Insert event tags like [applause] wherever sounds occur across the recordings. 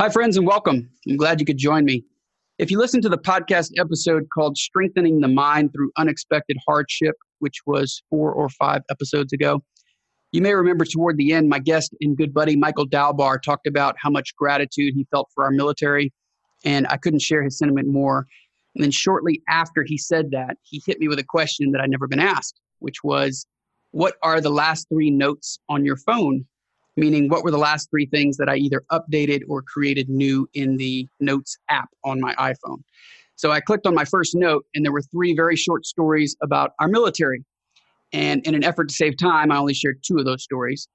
Hi, friends, and welcome. I'm glad you could join me. If you listen to the podcast episode called Strengthening the Mind Through Unexpected Hardship, which was four or five episodes ago, you may remember toward the end, my guest and good buddy Michael Dalbar talked about how much gratitude he felt for our military, and I couldn't share his sentiment more. And then shortly after he said that, he hit me with a question that I'd never been asked, which was, What are the last three notes on your phone? Meaning, what were the last three things that I either updated or created new in the Notes app on my iPhone? So I clicked on my first note, and there were three very short stories about our military. And in an effort to save time, I only shared two of those stories.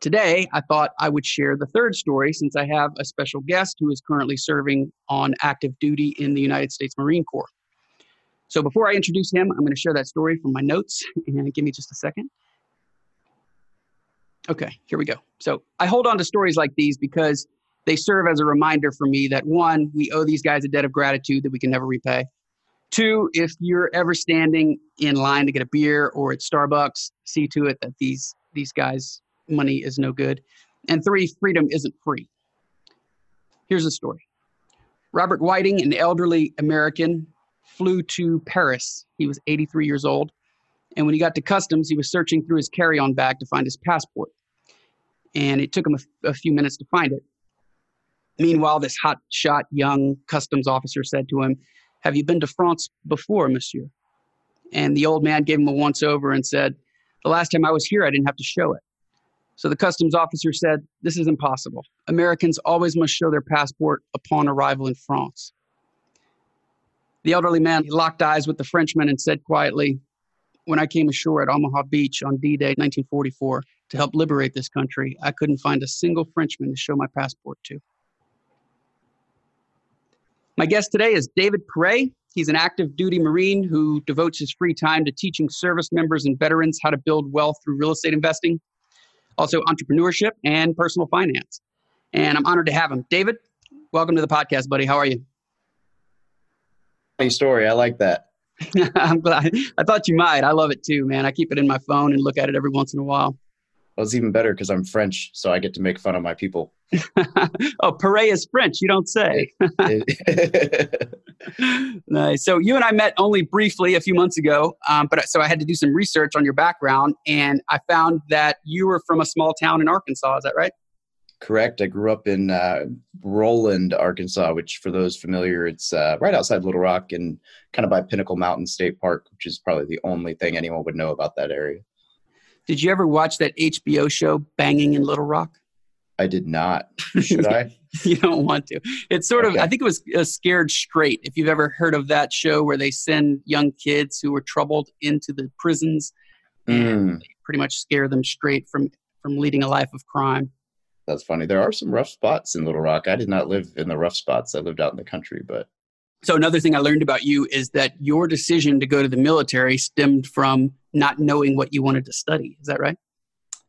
Today, I thought I would share the third story since I have a special guest who is currently serving on active duty in the United States Marine Corps. So before I introduce him, I'm going to share that story from my notes. [laughs] And give me just a second. Okay, here we go. So I hold on to stories like these because they serve as a reminder for me that one, we owe these guys a debt of gratitude that we can never repay. Two, if you're ever standing in line to get a beer or at Starbucks, see to it that these these guys money is no good. And three, freedom isn't free. Here's a story Robert Whiting, an elderly American, flew to Paris. He was 83 years old. And when he got to customs, he was searching through his carry on bag to find his passport. And it took him a, a few minutes to find it. Meanwhile, this hot shot young customs officer said to him, Have you been to France before, monsieur? And the old man gave him a once over and said, The last time I was here, I didn't have to show it. So the customs officer said, This is impossible. Americans always must show their passport upon arrival in France. The elderly man locked eyes with the Frenchman and said quietly, When I came ashore at Omaha Beach on D Day 1944 to help liberate this country, I couldn't find a single Frenchman to show my passport to. My guest today is David Pere. He's an active duty Marine who devotes his free time to teaching service members and veterans how to build wealth through real estate investing also entrepreneurship and personal finance. And I'm honored to have him. David, welcome to the podcast, buddy. How are you? Funny story. I like that. [laughs] I'm glad. I thought you might. I love it too, man. I keep it in my phone and look at it every once in a while. Well, it's even better because I'm French, so I get to make fun of my people. [laughs] oh, Pere is French. You don't say. [laughs] nice. So you and I met only briefly a few months ago, um, but so I had to do some research on your background, and I found that you were from a small town in Arkansas. Is that right? Correct. I grew up in uh, Roland, Arkansas, which, for those familiar, it's uh, right outside Little Rock and kind of by Pinnacle Mountain State Park, which is probably the only thing anyone would know about that area. Did you ever watch that HBO show Banging in Little Rock? I did not. [laughs] Should I? you don't want to. It's sort okay. of, I think it was a Scared Straight. If you've ever heard of that show where they send young kids who were troubled into the prisons mm. and pretty much scare them straight from, from leading a life of crime. That's funny. There are some rough spots in Little Rock. I did not live in the rough spots. I lived out in the country, but. So, another thing I learned about you is that your decision to go to the military stemmed from not knowing what you wanted to study. Is that right?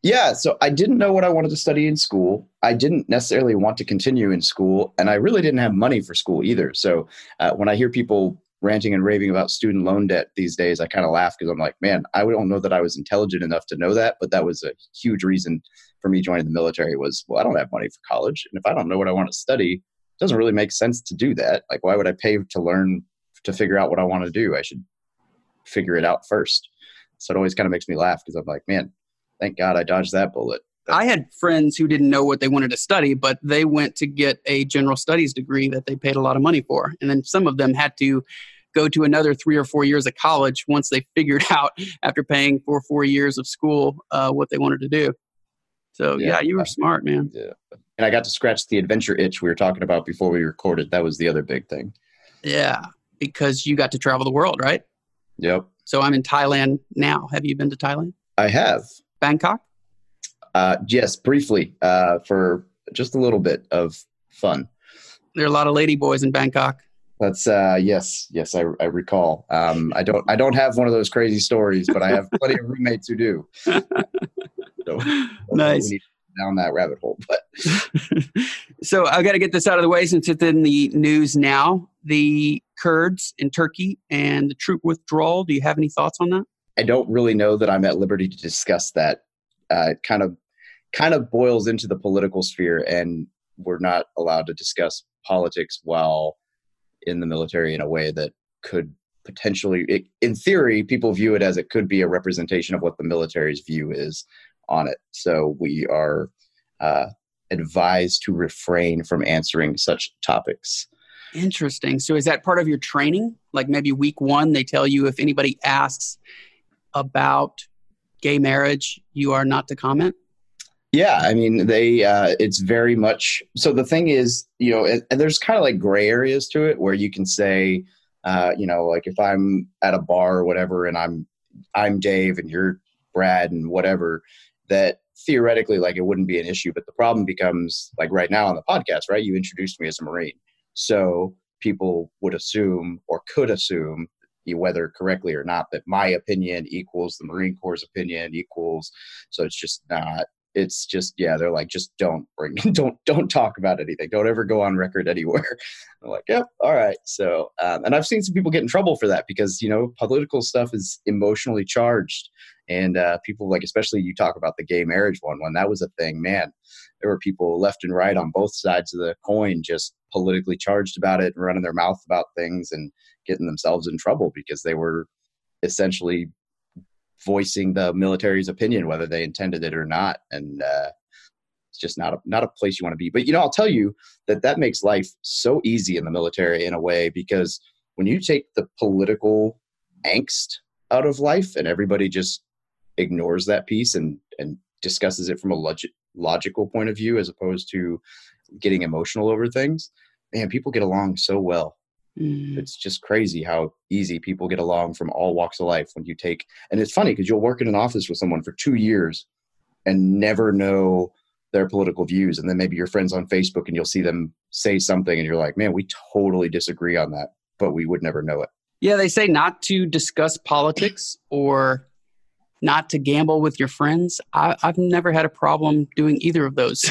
Yeah, so I didn't know what I wanted to study in school. I didn't necessarily want to continue in school, and I really didn't have money for school either. So uh, when I hear people ranting and raving about student loan debt these days, I kind of laugh because I'm like, man, I don't know that I was intelligent enough to know that, but that was a huge reason for me joining the military. Was well, I don't have money for college, and if I don't know what I want to study, it doesn't really make sense to do that. Like, why would I pay to learn to figure out what I want to do? I should figure it out first. So it always kind of makes me laugh because I'm like, man, thank God I dodged that bullet. I had friends who didn't know what they wanted to study, but they went to get a general studies degree that they paid a lot of money for. And then some of them had to go to another three or four years of college once they [laughs] figured out after paying for four years of school uh, what they wanted to do. So yeah, yeah you were smart, man. Yeah. And I got to scratch the adventure itch we were talking about before we recorded. That was the other big thing. Yeah, because you got to travel the world, right? Yep. So I'm in Thailand now. Have you been to Thailand? I have. Bangkok? Uh, yes, briefly uh, for just a little bit of fun. There are a lot of lady boys in Bangkok. That's uh, yes, yes, I, I recall. Um, I don't, I don't have one of those crazy stories, but I have plenty of roommates who do. [laughs] So, nice down that rabbit hole. But [laughs] so I've got to get this out of the way since it's in the news now. The Kurds in Turkey and the troop withdrawal. Do you have any thoughts on that? I don't really know that I'm at liberty to discuss that. Uh, kind of, kind of boils into the political sphere, and we're not allowed to discuss politics while in the military in a way that could potentially it, in theory people view it as it could be a representation of what the military's view is on it. So we are uh, advised to refrain from answering such topics. Interesting. So is that part of your training? Like maybe week one they tell you if anybody asks about gay marriage you are not to comment yeah, I mean, they. Uh, it's very much so. The thing is, you know, and, there's kind of like gray areas to it where you can say, uh, you know, like if I'm at a bar or whatever, and I'm I'm Dave and you're Brad and whatever, that theoretically, like it wouldn't be an issue. But the problem becomes like right now on the podcast, right? You introduced me as a Marine, so people would assume or could assume whether correctly or not that my opinion equals the marine corps opinion equals so it's just not it's just yeah they're like just don't bring [laughs] don't don't talk about anything. Don't ever go on record anywhere. [laughs] I'm like yep all right. So um, and i've seen some people get in trouble for that because you know political stuff is emotionally charged and uh, people like especially you talk about the gay marriage one when that was a thing man there were people left and right on both sides of the coin just politically charged about it and running their mouth about things and getting themselves in trouble because they were essentially voicing the military's opinion, whether they intended it or not. And uh, it's just not a, not a place you want to be. But you know, I'll tell you that that makes life so easy in the military in a way because when you take the political angst out of life and everybody just ignores that piece and and discusses it from a log- logical point of view as opposed to getting emotional over things man people get along so well Mm. It's just crazy how easy people get along from all walks of life when you take. And it's funny because you'll work in an office with someone for two years and never know their political views, and then maybe your friends on Facebook and you'll see them say something, and you're like, "Man, we totally disagree on that," but we would never know it. Yeah, they say not to discuss politics or not to gamble with your friends. I, have never had a problem doing either of those.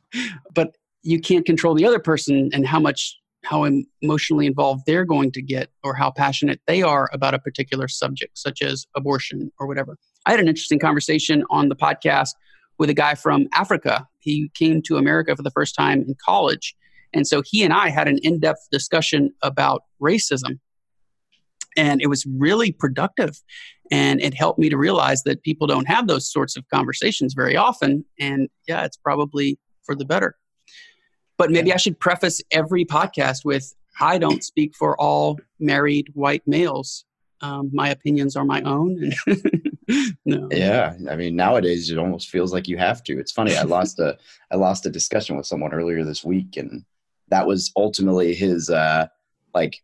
[laughs] but you can't control the other person and how much how emotionally involved they're going to get or how passionate they are about a particular subject, such as abortion or whatever. I had an interesting conversation on the podcast with a guy from Africa. He came to America for the first time in college. And so he and I had an in depth discussion about racism. And it was really productive. And it helped me to realize that people don't have those sorts of conversations very often. And yeah, it's probably for the better. But maybe I should preface every podcast with I don't speak for all married white males. Um, my opinions are my own. [laughs] no. Yeah, I mean nowadays it almost feels like you have to. It's funny. I [laughs] lost a I lost a discussion with someone earlier this week, and that was ultimately his uh, like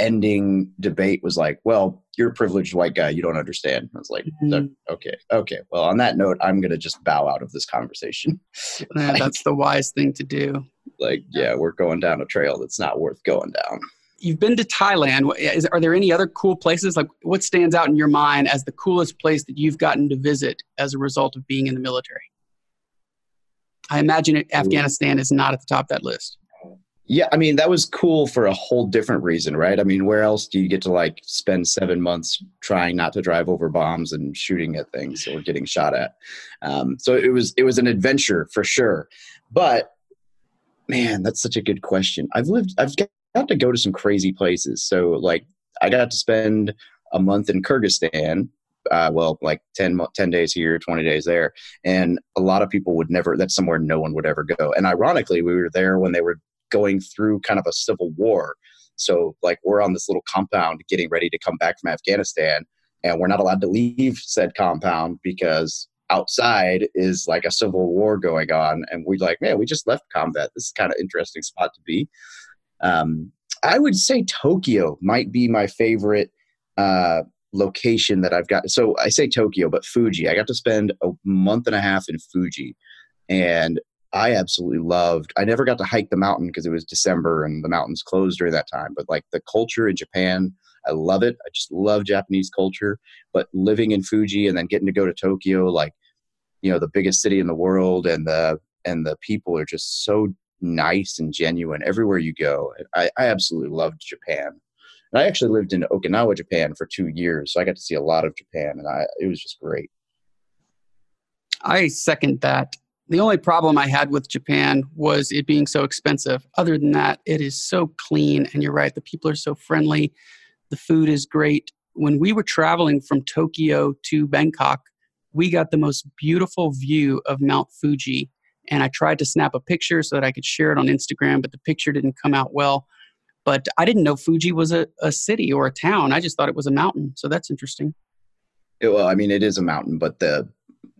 ending debate was like, well, you're a privileged white guy. You don't understand. I was like, mm-hmm. okay, okay. Well, on that note, I'm going to just bow out of this conversation. Yeah, [laughs] like, that's the wise thing to do. Like, yeah, we're going down a trail that's not worth going down. You've been to Thailand. Is, are there any other cool places? Like, what stands out in your mind as the coolest place that you've gotten to visit as a result of being in the military? I imagine it, Afghanistan is not at the top of that list. Yeah, I mean that was cool for a whole different reason, right? I mean, where else do you get to like spend seven months trying not to drive over bombs and shooting at things or getting shot at? Um, so it was it was an adventure for sure. But man, that's such a good question. I've lived, I've got to go to some crazy places. So like, I got to spend a month in Kyrgyzstan. Uh, well, like 10, 10 days here, 20 days there. And a lot of people would never, that's somewhere no one would ever go. And ironically, we were there when they were going through kind of a civil war. So, like, we're on this little compound getting ready to come back from Afghanistan, and we're not allowed to leave said compound because outside is like a civil war going on. And we're like, man, we just left combat. This is kind of interesting spot to be. Um, I would say Tokyo might be my favorite uh, location that I've got. So I say Tokyo, but Fuji. I got to spend a month and a half in Fuji, and I absolutely loved. I never got to hike the mountain because it was December and the mountains closed during that time. But like the culture in Japan, I love it. I just love Japanese culture. But living in Fuji and then getting to go to Tokyo, like you know, the biggest city in the world, and the and the people are just so nice and genuine everywhere you go. I, I absolutely loved Japan. And I actually lived in Okinawa, Japan for two years, so I got to see a lot of Japan, and I it was just great. I second that The only problem I had with Japan was it being so expensive. Other than that, it is so clean. And you're right, the people are so friendly. The food is great. When we were traveling from Tokyo to Bangkok, we got the most beautiful view of Mount Fuji. And I tried to snap a picture so that I could share it on Instagram, but the picture didn't come out well. But I didn't know Fuji was a, a city or a town. I just thought it was a mountain. So that's interesting. It, well, I mean, it is a mountain, but the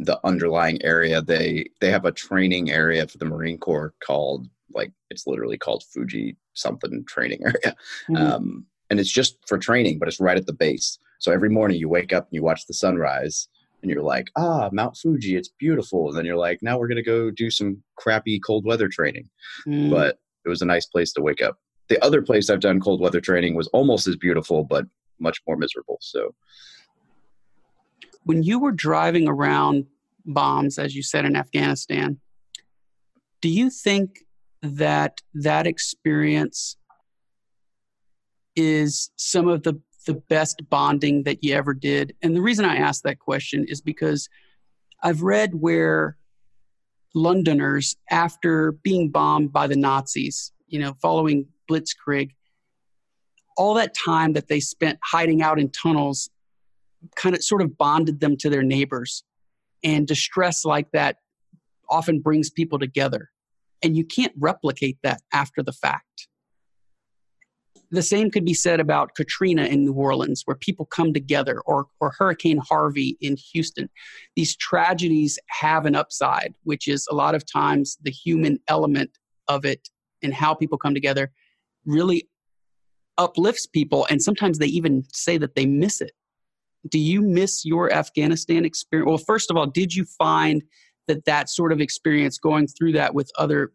the underlying area they they have a training area for the Marine Corps called like it's literally called Fuji something training [laughs] area, mm-hmm. um, and it's just for training, but it's right at the base. So every morning you wake up and you watch the sunrise, and you're like, ah, Mount Fuji, it's beautiful. And then you're like, now we're gonna go do some crappy cold weather training, mm. but it was a nice place to wake up. The other place I've done cold weather training was almost as beautiful, but much more miserable. So when you were driving around bombs, as you said in Afghanistan, do you think that that experience is some of the the best bonding that you ever did? And the reason I ask that question is because I've read where Londoners, after being bombed by the Nazis, you know, following Blitzkrieg, all that time that they spent hiding out in tunnels kind of sort of bonded them to their neighbors. And distress like that often brings people together. And you can't replicate that after the fact. The same could be said about Katrina in New Orleans, where people come together, or, or Hurricane Harvey in Houston. These tragedies have an upside, which is a lot of times the human element of it and how people come together really uplifts people. And sometimes they even say that they miss it do you miss your Afghanistan experience? Well, first of all, did you find that that sort of experience going through that with other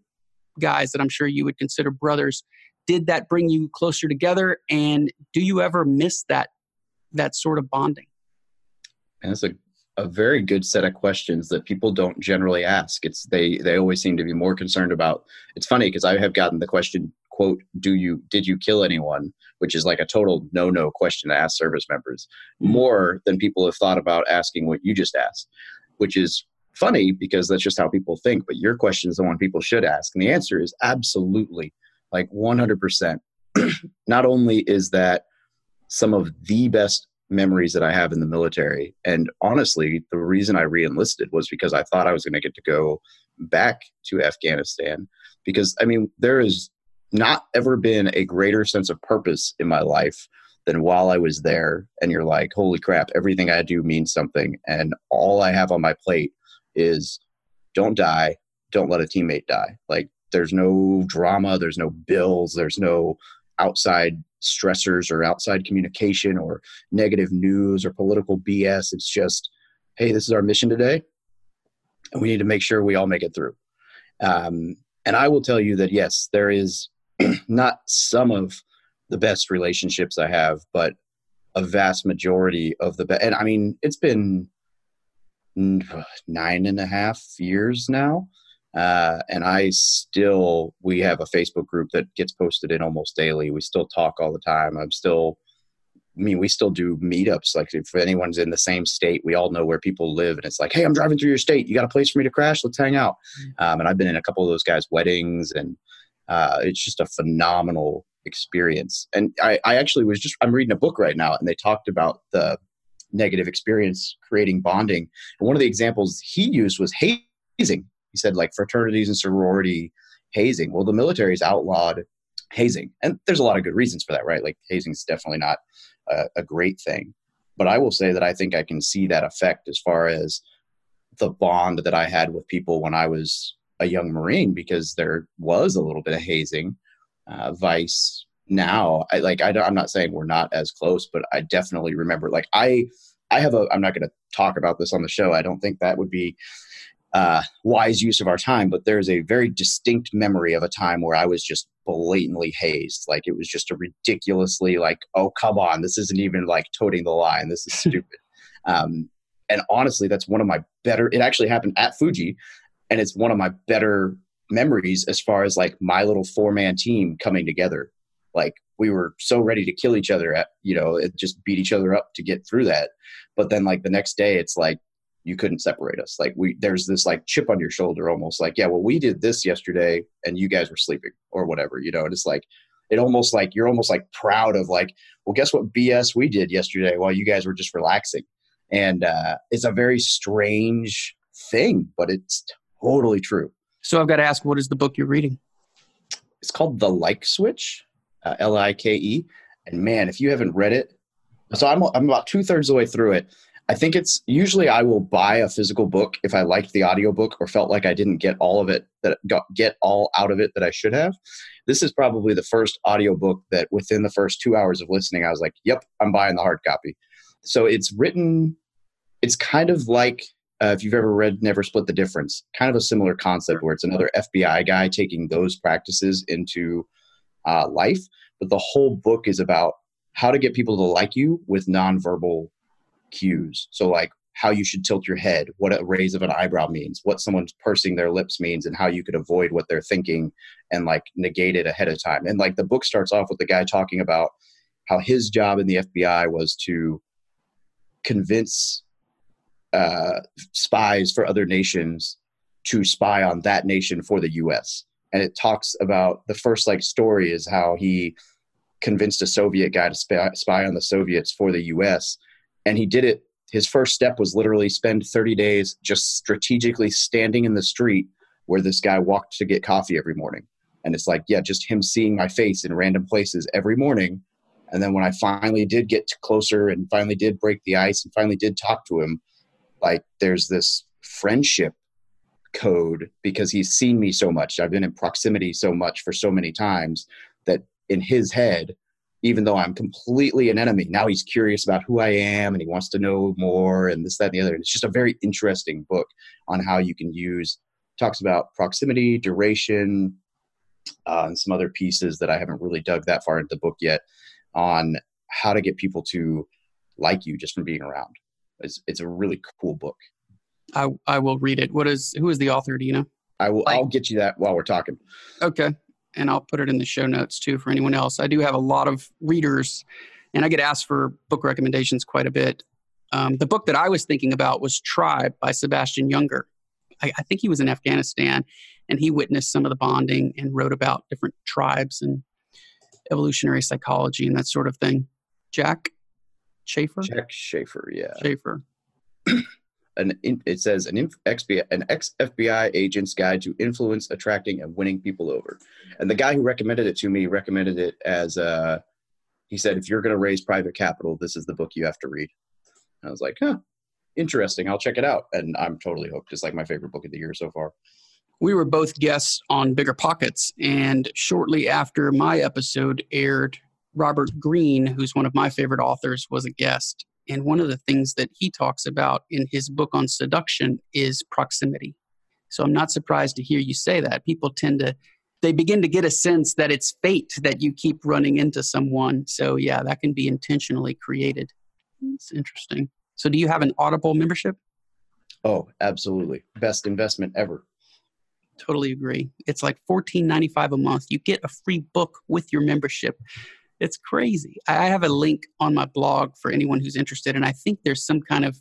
guys that I'm sure you would consider brothers, did that bring you closer together? And do you ever miss that that sort of bonding? And that's a, a very good set of questions that people don't generally ask. It's they they always seem to be more concerned about. It's funny because I have gotten the question quote do you did you kill anyone which is like a total no no question to ask service members mm-hmm. more than people have thought about asking what you just asked which is funny because that's just how people think but your question is the one people should ask and the answer is absolutely like 100% [clears throat] not only is that some of the best memories that I have in the military. And honestly, the reason I reenlisted was because I thought I was going to get to go back to Afghanistan. Because, I mean, there is not ever been a greater sense of purpose in my life than while I was there. And you're like, holy crap, everything I do means something. And all I have on my plate is don't die, don't let a teammate die. Like, there's no drama, there's no bills, there's no outside stressors or outside communication or negative news or political BS. It's just, hey, this is our mission today. And we need to make sure we all make it through. Um, and I will tell you that yes, there is [clears throat] not some of the best relationships I have, but a vast majority of the best. And I mean, it's been nine and a half years now. Uh, and I still, we have a Facebook group that gets posted in almost daily. We still talk all the time. I'm still, I mean, we still do meetups. Like if anyone's in the same state, we all know where people live, and it's like, hey, I'm driving through your state. You got a place for me to crash? Let's hang out. Mm. Um, and I've been in a couple of those guys' weddings, and uh, it's just a phenomenal experience. And I, I actually was just I'm reading a book right now, and they talked about the negative experience creating bonding. And one of the examples he used was hazing. He said like fraternities and sorority hazing. Well, the military military's outlawed hazing, and there's a lot of good reasons for that, right? Like hazing is definitely not a, great thing. But I will say that I think I can see that effect as far as the bond that I had with people when I was a young Marine because there was a little bit of hazing. Uh, Vice now, I like I am not saying we're not as close, but I definitely remember. Like I, I have a. I'm not going to talk about this on the show. I don't think that would be uh, wise use of our time. But there's a very distinct memory of a time where I was just blatantly hazed. Like it was just a ridiculously like, oh come on, this isn't even like toting the line. This is [laughs] stupid. um, and honestly, that's one of my better. It actually happened at Fuji and it's one of my better memories as far as like my little four man team coming together. Like we were so ready to kill each other at you know it just beat each other up to get through that. But then like the next day, it's like you couldn't separate us. Like we, there's this like chip on your shoulder, almost like, yeah, well, we did this yesterday, and you guys were sleeping or whatever, you know. And it's like, it almost like you're almost like proud of like, well, guess what BS we did yesterday while you guys were just relaxing, and uh, it's a very strange thing, but it's totally true. So I've got to ask, what is the book you're reading? It's called The Like Switch, uh, L I K E, and man, if you haven't read it, so I'm I'm about two thirds of the way through it I think it's usually I will buy a physical book if I liked the audiobook or felt like I didn't get all of it that got get all out of it that I should have. This is probably the first audiobook that within the first 2 hours of listening I was like, "Yep, I'm buying the hard copy." So it's written it's kind of like uh, if you've ever read Never Split the Difference, kind of a similar concept where it's another FBI guy taking those practices into uh, life, but the whole book is about how to get people to like you with nonverbal cues. So, like how you should tilt your head, what a raise of an eyebrow means, what someone's pursing their lips means, and how you could avoid what they're thinking and like negate it ahead of time. And like the book starts off with the guy talking about how his job in the FBI was to convince uh, spies for other nations to spy on that nation for the U.S. And it talks about the first like story is how he convinced a Soviet guy to spy, spy on the Soviets for the U.S and he did it. His first step was literally spend 30 days just strategically standing in the street where this guy walked to get coffee every morning. And it's like yeah just him seeing my face in random places every morning. And then when i finally did get closer and finally did break the ice and finally did talk to him like there's this friendship code because he's seen me so much. I've been in proximity so much for so many times that in his head even though I'm completely an enemy. Now he's curious about who I am and he wants to know more and this, that, and the other. And it's just a very interesting book on how you can use, talks about proximity, duration, uh, and some other pieces that I haven't really dug that far into the book yet on how to get people to like you just from being around. It's, it's a really cool book. I, I will read it. What is, who is the author? Do you know? I will, like, I'll get you that while we're talking. Okay and I'll put it in the show notes too for anyone else. I do have a lot of readers, and I get asked for book recommendations quite a bit. Um, the book that I was thinking about was Tribe by Sebastian Junger. I, I, think he was in Afghanistan, and he witnessed some of the bonding and wrote about different tribes and evolutionary psychology and that sort of thing. Jack Schafer. Jack Schafer, yeah. Schafer. [clears throat] an it says an FBI, an ex FBI agent's guide to influence, attracting, and winning people over. And the guy who recommended it to me recommended it as uh, he said, if you're going to raise private capital, this is the book you have to read. And I was like, huh, interesting. I'll check it out. And I'm totally hooked. It's like my favorite book of the year so far. We were both guests on Bigger Pockets, and shortly after my episode aired, Robert Greene, who's one of my favorite authors, was a guest and one of the things that he talks about in his book on seduction is proximity. So I'm not surprised to hear you say that. People tend to, they begin to get a sense that it's fate that you keep running into someone. So yeah, that can be intentionally created. It's interesting. So do you have an Audible membership? Oh, absolutely. Best investment ever. Totally agree. It's like $14.95 a month. You get a free book with your membership. It's crazy. I have a link on my blog for anyone who's interested, and I think there's some kind of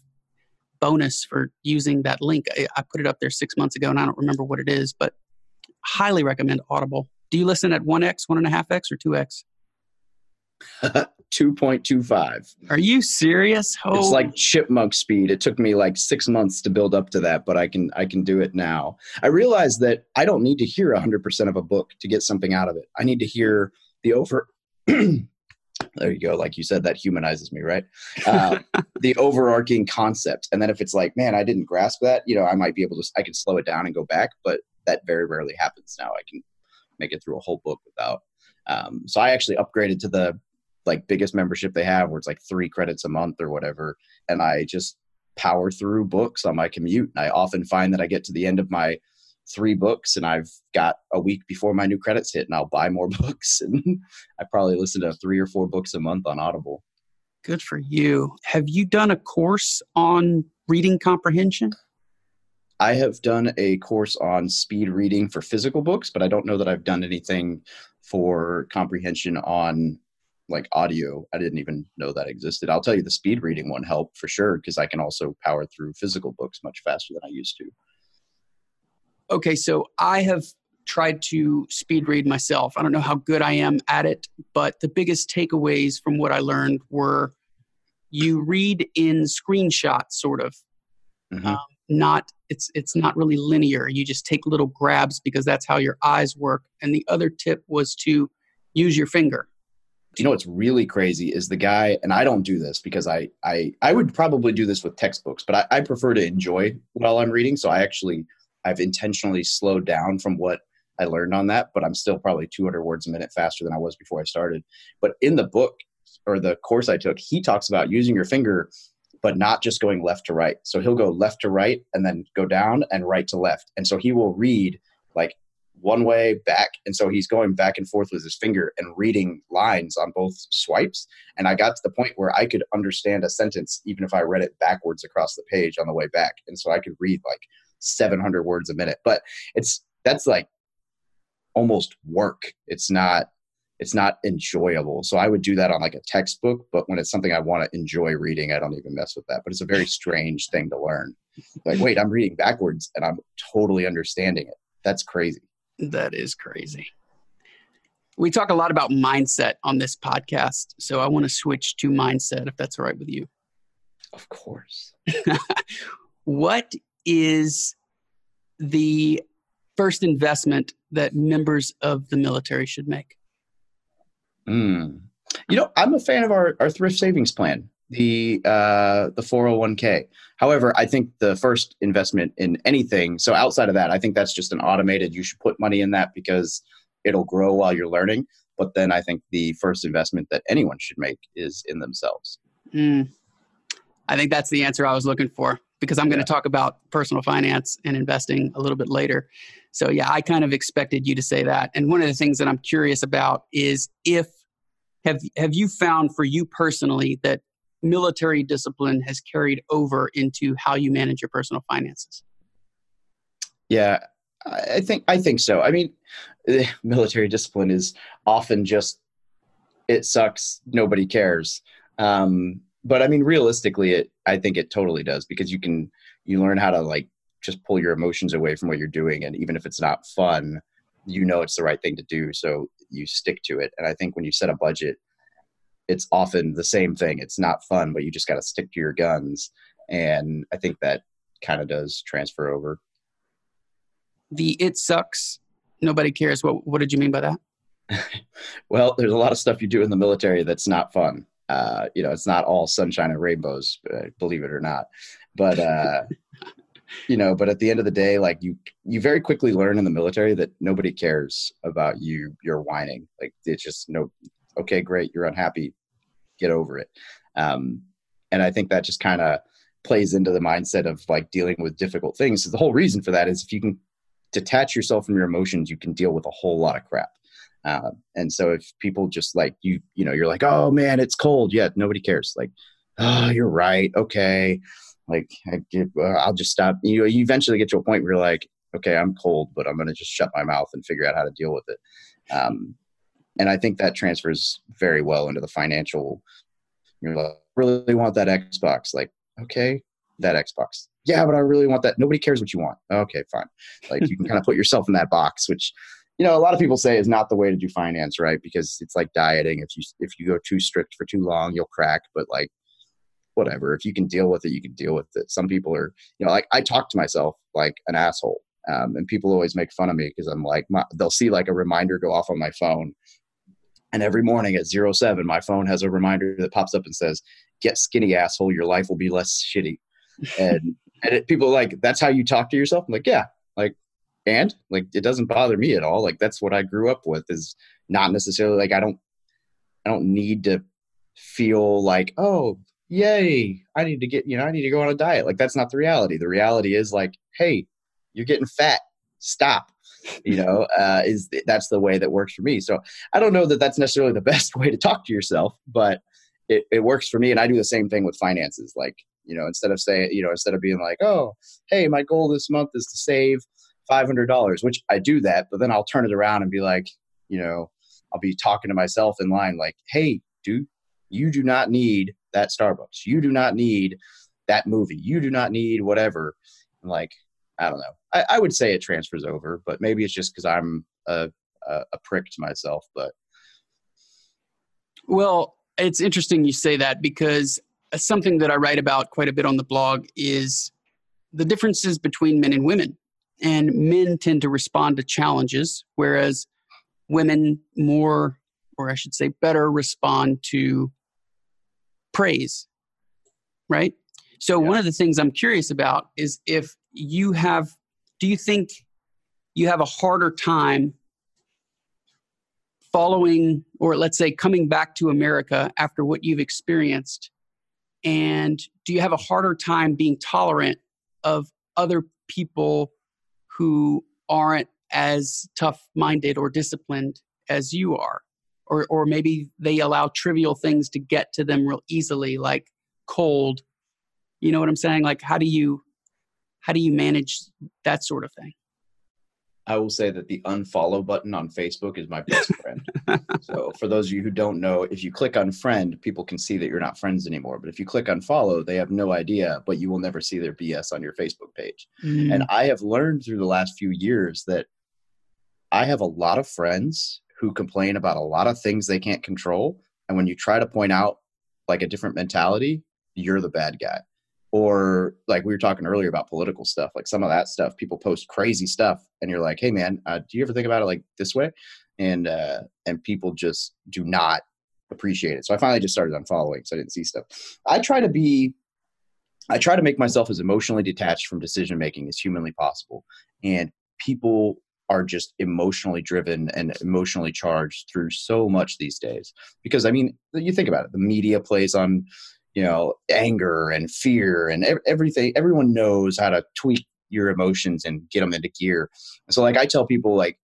bonus for using that link. I, I put it up there six months ago, and I don't remember what it is, but highly recommend Audible. Do you listen at 1x, 1.5x, or 2x? [laughs] 2.25. Are you serious? Oh. It's like chipmunk speed. It took me like 6 months to build up to that, but I can I can do it now. I realize that I don't need to hear 100% of a book to get something out of it. I need to hear the over [clears throat] there you go. Like you said that humanizes me right? Uh, [laughs] the overarching concept. And then if it's like man i didn't grasp that you know i might be able to i can slow it down and go back but that very rarely happens now. I can make it through a whole book without um, so i actually upgraded to the like biggest membership they have where it's like three credits a month or whatever. And i just power through books on my commute. And i often find that i get to the end of my three books and I've got a week before my new credits hit and I'll buy more [laughs] books and I probably listen to three or four books a month on Audible. Good for you. Have you done a course on reading comprehension? I have done a course on speed reading for physical books, but I don't know that I've done anything for comprehension on like audio. I didn't even know that existed. I'll tell you the speed reading one helped for sure because I can also power through physical books much faster than I used to. Okay, so I have tried to speed read myself. I don't know how good I am at it, but the biggest takeaways from what I learned were you read in screenshots, sort of. Mm-hmm. Um, not it's it's not really linear. You just take little grabs because that's how your eyes work. And the other tip was to use your finger. You know what's really crazy is the guy, and I don't do this because I I I would probably do this with textbooks, but I, I prefer to enjoy while I'm reading. So I actually I've intentionally slowed down from what I learned on that, but I'm still probably 200 words a minute faster than I was before I started. But in the book or the course I took, he talks about using your finger, but not just going left to right. So he'll go left to right and then go down and right to left. And so he will read like one way back. And so he's going back and forth with his finger and reading lines on both swipes. And I got to the point where I could understand a sentence even if I read it backwards across the page on the way back. And so I could read like 700 words a minute. But it's that's like almost work. It's not it's not enjoyable. So I would do that on like a textbook, but when it's something I want to enjoy reading, I don't even mess with that. But it's a very strange thing to learn. Like, wait, I'm reading backwards and I'm totally understanding it. That's crazy. That is crazy. We talk a lot about mindset on this podcast. So I want to switch to mindset if that's all right with you. Of course. [laughs] what is the first investment that members of the military should make? Mm. You know, I'm a fan of our, our thrift savings plan, the uh, the 401k. However, I think the first investment in anything, so outside of that, I think that's just an automated. You should put money in that because it'll grow while you're learning. But then I think the first investment that anyone should make is in themselves. Mm. I think that's the answer I was looking for because I'm going to talk about personal finance and investing a little bit later. So, yeah, I kind of expected you to say that. And one of the things that I'm curious about is if have have you found for you personally that military discipline has carried over into how you manage your personal finances? Yeah, I think I think so. I mean, military discipline is often just it sucks, nobody cares. Um, but I mean, realistically, it I think it totally does because you can you learn how to like just pull your emotions away from what you're doing, and even if it's not fun, you know it's the right thing to do, so you stick to it. And I think when you set a budget, it's often the same thing. It's not fun, but you just got to stick to your guns, and I think that kind of does transfer over. The it sucks, nobody cares. What what did you mean by that? [laughs] well, there's a lot of stuff you do in the military that's not fun uh, you know, it's not all sunshine and rainbows, uh, believe it or not. But uh, [laughs] you know, but at the end of the day, like you, you very quickly learn in the military that nobody cares about you. You're whining. Like it's just no. Okay, great. You're unhappy. Get over it. Um, and I think that just kind of plays into the mindset of like dealing with difficult things. So the whole reason for that is if you can detach yourself from your emotions, you can deal with a whole lot of crap. Uh, and so if people just like you, you know, you're like, oh man, it's cold. Yeah, nobody cares. Like, oh, you're right. Okay, like I get, uh, I'll just stop. You know, you eventually get to a point where you're like, okay, I'm cold, but I'm going to just shut my mouth and figure out how to deal with it. Um, and I think that transfers very well into the financial. You're like, really want that Xbox? Like, okay, that Xbox. Yeah, but I really want that. Nobody cares what you want. Okay, fine. Like you can kind of [laughs] put yourself in that box, which you know a lot of people say is not the way to do finance right? Because it's like dieting. If you if you go too strict for too long you'll crack but like whatever. If you can deal with it you can deal with it. Some people are you know like i talk to myself like an asshole um, and people always make fun of me because i'm like my, they'll see like a reminder go off on my phone and every morning at 07 my phone has a reminder that pops up and says get skinny asshole. Your life will be less shitty. [laughs] And and it, people like that's how you talk to yourself? I'm like yeah and like it doesn't bother me at all. Like that's what i grew up with is not necessarily like i don't i don't need to feel like oh yay i need to get you know i need to go on a diet. Like that's not the reality. The reality is like hey you're getting fat. Stop. [laughs] You know uh, is that's the way that works for me. So i don't know that that's necessarily the [laughs] best way to talk to yourself but it, it works for me and i do the same thing with finances. Like you know instead of saying you know instead of being like oh hey my goal this month is to save $500, which I do that, but then I'll turn it around and be like, you know, I'll be talking to myself in line like, hey, dude, you do not need that Starbucks. You do not need that movie. You do not need whatever. like, I don't know. I, I, would say it transfers over, but maybe it's just because I'm a, a, a prick to myself. But well, it's interesting you say that because something that I write about quite a bit on the blog is the differences between men and women. And men tend to respond to challenges, whereas women more, or I should say better, respond to praise. Right? So, yeah. one of the things I'm curious about is if you have, do you think you have a harder time following, or let's say coming back to America after what you've experienced? And do you have a harder time being tolerant of other people who aren't as tough minded or disciplined as you are? Or, or maybe they allow trivial things to get to them real easily, like cold. You know what I'm saying? Like, how do you how do you manage that sort of thing? I will say that the unfollow button on Facebook is my best [laughs] friend. so for those of you who don't know, if you click unfriend, people can see that you're not friends anymore. But if you click unfollow, they have no idea, but you will never see their BS on your Facebook page. Mm. And I have learned through the last few years that I have a lot of friends who complain about a lot of things they can't control. And when you try to point out like a different mentality, you're the bad guy or like we were talking earlier about political stuff like some of that stuff people post crazy stuff and you're like hey man uh, do you ever think about it like this way? And uh and people just do not appreciate it. So i finally just started unfollowing so i didn't see stuff. I try to be i try to make myself as emotionally detached from decision making as humanly possible and people are just emotionally driven and emotionally charged through so much these days because i mean you think about it the media plays on you know anger and fear and everything everyone knows how to tweak your emotions and get them into gear. So like i tell people like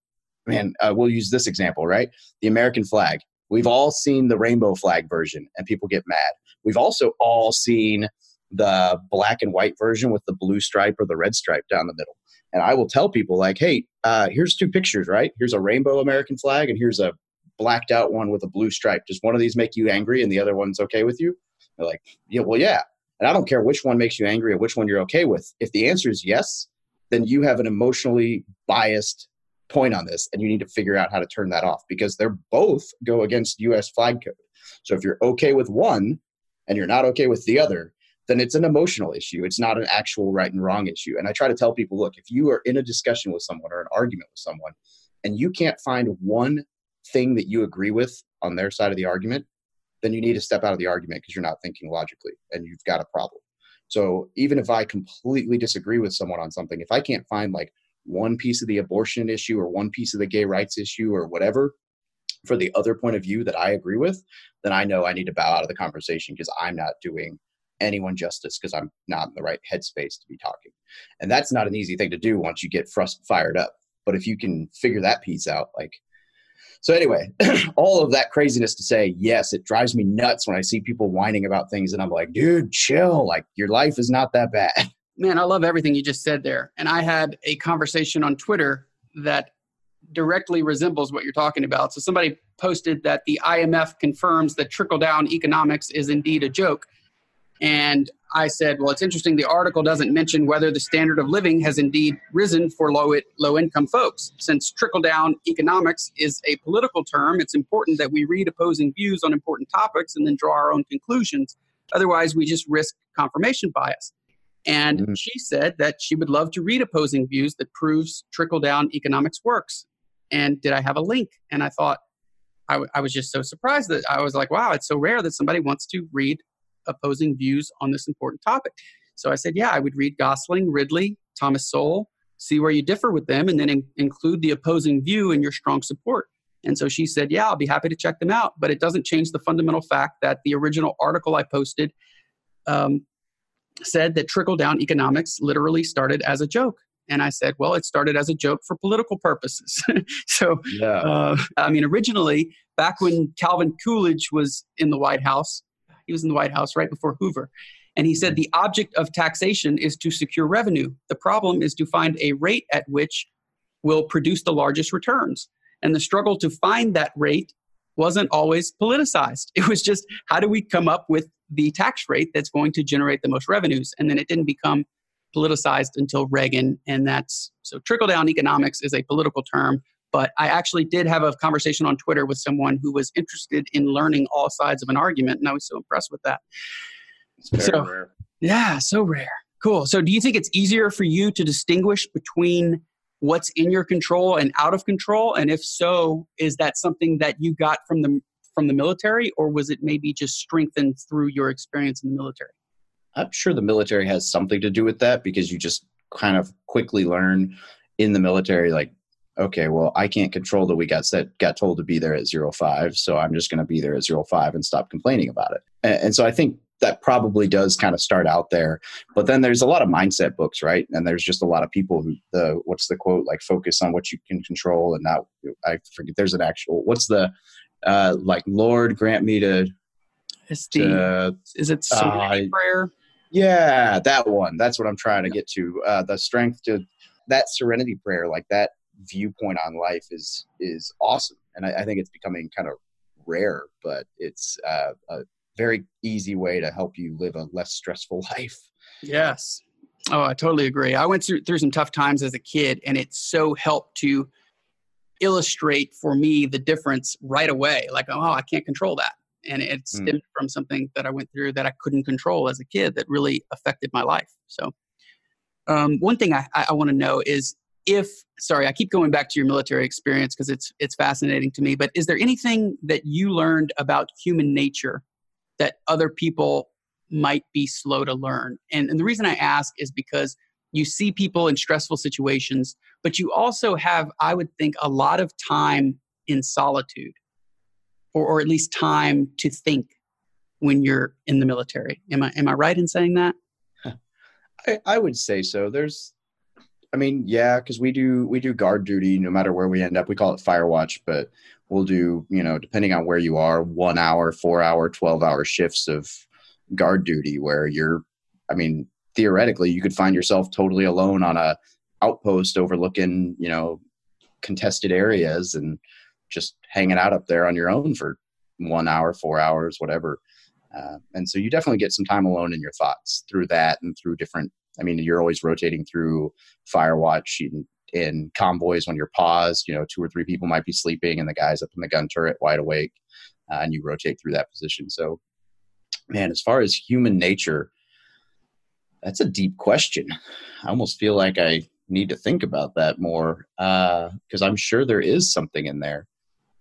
man uh, we'll use this example right? The american flag. We've all seen the rainbow flag version and people get mad. We've also all seen the black and white version with the blue stripe or the red stripe down the middle. And i will tell people like hey uh, here's two pictures right? Here's a rainbow american flag and here's a blacked out one with a blue stripe. Does one of these make you angry and the other one's okay with you they're like, yeah, well, yeah. And I don't care which one makes you angry or which one you're okay with. If the answer is yes, then you have an emotionally biased point on this and you need to figure out how to turn that off because they're both go against US flag code. So if you're okay with one and you're not okay with the other, then it's an emotional issue. It's not an actual right and wrong issue. And I try to tell people look, if you are in a discussion with someone or an argument with someone and you can't find one thing that you agree with on their side of the argument, then you need to step out of the argument because you're not thinking logically and you've got a problem. So even if I completely disagree with someone on something, if I can't find like one piece of the abortion issue or one piece of the gay rights issue or whatever for the other point of view that I agree with, then I know I need to bow out of the conversation because I'm not doing anyone justice because I'm not in the right headspace to be talking. And that's not an easy thing to do once you get frust- fired up. But if you can figure that piece out, like so anyway, [clears throat] all of that craziness to say, yes, it drives me nuts when I see people whining about things and I'm like, dude, chill. Like your life is not that bad. [laughs] Man, I love everything you just said there. And I had a conversation on Twitter that directly resembles what you're talking about. So somebody posted that the IMF confirms that trickle down economics is indeed a joke. And I said, well, it's interesting. The article doesn't mention whether the standard of living has indeed risen for low, low income folks. Since trickle down economics is a political term, it's important that we read opposing views on important topics and then draw our own conclusions. Otherwise, we just risk confirmation bias. And mm-hmm. she said that she would love to read opposing views that proves trickle down economics works. And did I have a link? And I thought, I, w- I was just so surprised that I was like, wow, it's so rare that somebody wants to read opposing views on this important topic. So I said, yeah, I would read Gosling, Ridley, Thomas Sowell, see where you differ with them, and then in- include the opposing view in your strong support. And so she said, yeah, I'll be happy to check them out. But it doesn't change the fundamental fact that the original article I posted um, said that trickle down economics literally started as a joke. And I said, well, it started as a joke for political purposes. [laughs] so, yeah. uh, I mean, originally, back when Calvin Coolidge was in the White House, he was in the White House right before Hoover. And he said mm-hmm. the object of taxation is to secure revenue. The problem is to find a rate at which will produce the largest returns. And the struggle to find that rate wasn't always politicized. [laughs] It was just how do we come up with the tax rate that's going to generate the most revenues? And then it didn't become politicized until Reagan. And that's so trickle down economics is a political term. But I actually did have a conversation on Twitter with someone who was interested in learning all sides of an argument. And I was so impressed with that. so, rare. Yeah, so rare. Cool. So do you think it's easier for you to distinguish between what's in your control and out of control? And if so, is that something that you got from the from the military or was it maybe just strengthened through your experience in the military? I'm sure the military has something to do with that because you just kind of quickly learn in the military like okay well i can't control that we got set got told to be there at zero five so i'm just going to be there at zero five and stop complaining about it and, and so i think that probably does kind of start out there but then there's a lot of mindset books right and there's just a lot of people who the what's the quote like focus on what you can control and not i forget there's an actual what's the uh like lord grant me to it's the, to, is it uh, prayer yeah, that one. That's what I'm trying to get to. Uh, the strength to that serenity prayer, like that viewpoint on life, is is awesome, and I, I think it's becoming kind of rare, but it's uh, a very easy way to help you live a less stressful [laughs] life. Yes. Oh, I totally agree. I went through through some tough times as a kid, and it so helped to illustrate for me the difference right away. Like, oh, I can't control that and it hmm. stemmed mm. from something that I went through that I couldn't control as a kid that really affected my life. So, um, one thing I, I want to know is if sorry, I keep going back to your military experience because it's it's fascinating to me. But is there anything that you learned about human nature that other people might be slow to learn? And, and the reason I ask is because you see people in stressful situations, but you also have, I would think, a lot of time in solitude or, or at least time to think when you're in the military. Am I am I right in saying that? [laughs] I, I would say so. There's I mean, yeah, because we do we do guard duty no matter where we end up. We call it fire watch, but we'll do, you know, depending on where you are, one hour, four hour, twelve hour shifts of guard duty where you're I mean, theoretically you could find yourself totally alone on a outpost overlooking, you know, contested areas and just hanging out up there on your own for one hour, four hours, whatever. Uh, and so you definitely get some time alone in your thoughts through that and through different. I mean, you're always rotating through Firewatch in, in convoys when you're paused. You know, two or three people might be sleeping, and the guys up in the gun turret wide awake, uh, and you rotate through that position. So, man, as far as human nature, that's a deep question. I almost feel like I need to think about that more because uh, I'm sure there is something in there.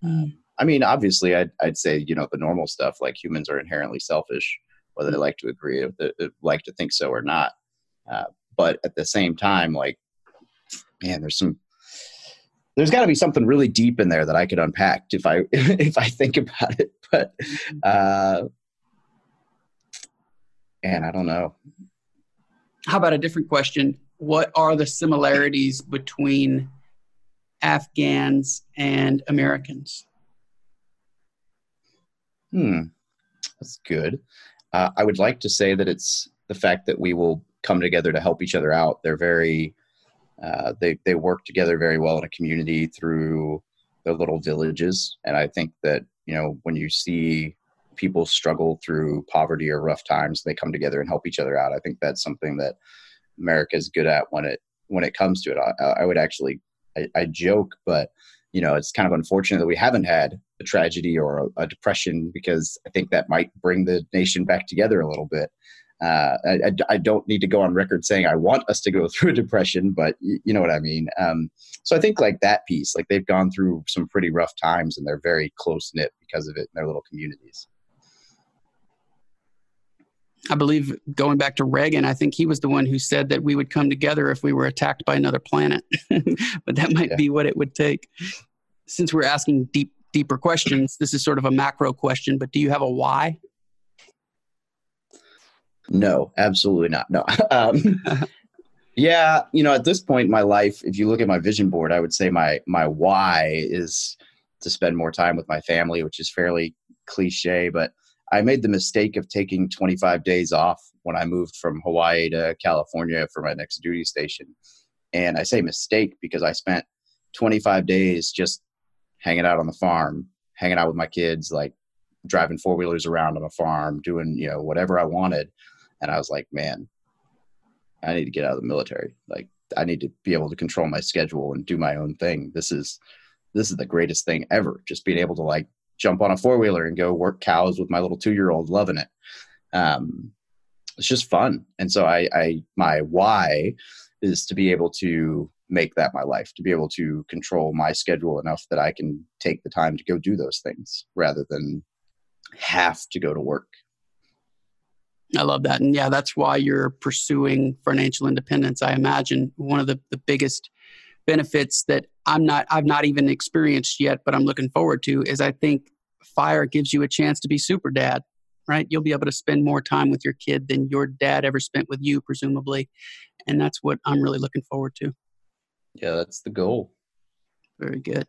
Mm. I mean, obviously, I'd, I'd say, you know, the normal stuff like humans are inherently selfish, whether they like to agree, they, they like to think so or not. Uh, but at the same time, like, man, there's some, there's got to be something really deep in there that I could unpack if I [laughs] if I think about it. [laughs] But, mm-hmm. uh, and I don't know. How about a different question? What are the similarities between Afghans and Americans? Hmm, that's good. Uh, I would like to say that it's the fact that we will come together to help each other out. They're very, uh, they they work together very well in a community through their little villages, and I think that you know when you see people struggle through poverty or rough times, they come together and help each other out. I think that's something that America is good at when it when it comes to it. I, I would actually I, I, joke, but you know, it's kind of unfortunate that we haven't had a tragedy or a, a, depression because I think that might bring the nation back together a little bit. Uh, I, I, don't need to go on record saying I want us to go [laughs] through a depression, but you, know what I mean. Um, so I think like that piece, like they've gone through some pretty rough times and they're very close knit because of it in their little communities. I believe going back to Reagan, I think he was the one who said that we would come together if we were attacked by another planet. [laughs] but that might yeah. be what it would take. Since we're asking deep, deeper questions, this is sort of a macro question, but do you have a why? No, absolutely not. No. [laughs] Um, [laughs] yeah, you know, at this point in my life, if you look at my vision board, I would say my my why is to spend more time with my family, which is fairly cliche, but I made the mistake of taking 25 days off when I moved from Hawaii to California for my next duty station. And I say mistake because I spent 25 days just hanging out on the farm, hanging out with my kids, like driving four wheelers around on a farm, doing you know whatever I wanted. And I was like, man, I need to get out of the military. Like I need to be able to control my schedule and do my own thing. This is this is the greatest thing ever. Just being able to like jump on a four wheeler and go work cows with my little two year old, loving it. Um, it's just fun. And so I, I my why is to be able to make that my life, to be able to control my schedule enough that I can take the time to go do those things rather than have to go to work. I love that. And yeah, that's why you're pursuing financial independence. I imagine one of the, the biggest benefits that I'm not I've not even experienced yet, but I'm looking forward to is I think fire gives you a chance to be super dad, right? You'll be able to spend more time with your kid than your dad ever spent with you, presumably. And that's what I'm really looking forward to. Yeah, that's the goal. Very good.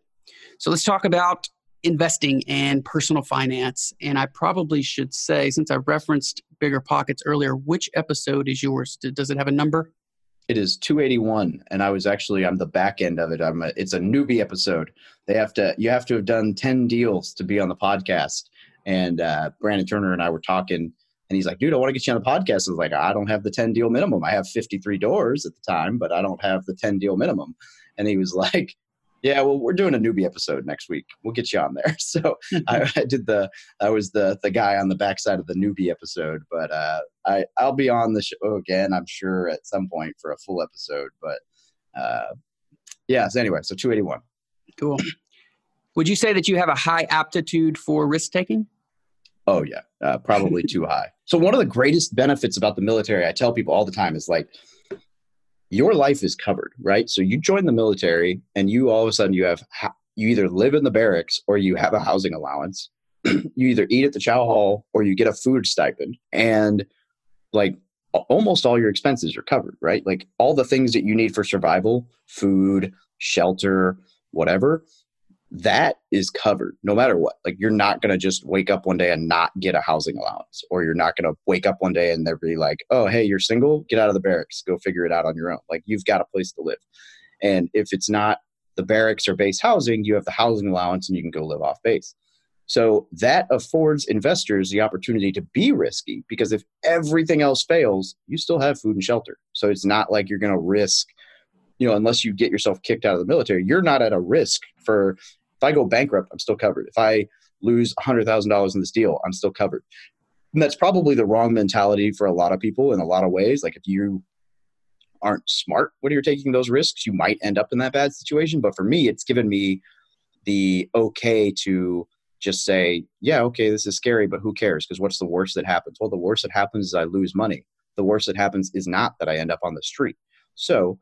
So let's talk about investing and personal finance. And I probably should say, since I referenced Bigger Pockets earlier, which episode is yours? Does it have a number? It is 281, and I was actually on the back end of it. I'm a, it's a newbie episode. They have to you have to have done 10 deals to be on the podcast. And uh, Brandon Turner and I were talking, and he's like, "Dude, I want to get you on the podcast." I was like, "I don't have the 10 deal minimum. I have 53 doors at the time, but I don't have the 10 deal minimum." And he was [laughs] like, yeah, well, we're doing a newbie episode next week. We'll get you on there. [laughs] So [laughs] I, I, did the I was the the guy on the backside of the newbie episode, but uh, I I'll be on the show again. I'm sure at some point for a full episode. But uh, yeah. So anyway, so 281. Cool. Would you say that you have a high aptitude for risk taking? Oh yeah, uh, probably [laughs] too high. So one of the greatest benefits about the military, I tell people all the time, is like your life is covered, right? So you join the military and you all of a sudden you have you either live in the barracks or you have a housing allowance. [clears throat] you either eat at the chow hall or you get a food stipend and like almost all your expenses are covered, right? Like all the things that you need for survival, food, shelter, whatever, that is covered no matter what. Like you're not going to just wake up one day and not get a housing allowance, or you're not going to wake up one day and they'll be like, oh, hey, you're single, get out of the barracks, go figure it out on your own. Like you've got a place to live. And if it's not the barracks or base housing, you have the housing allowance and you can go live off base. So that affords investors the opportunity to be risky because if everything else fails, you still have food and shelter. So it's not like you're going to risk you know, unless you get yourself kicked out of the military, you're not at a risk for if I go bankrupt, I'm still covered. If I lose $100,000 in this deal, I'm still covered. And that's probably the wrong mentality for a lot of people in a lot of ways. Like if you aren't smart when you're taking those risks, you might end up in that bad situation. But for me, it's given me the okay to just say, yeah, okay, this is scary, but who cares? Because what's the worst that happens? Well, the worst that happens is I lose money. The worst that happens is not that I end up on the street. So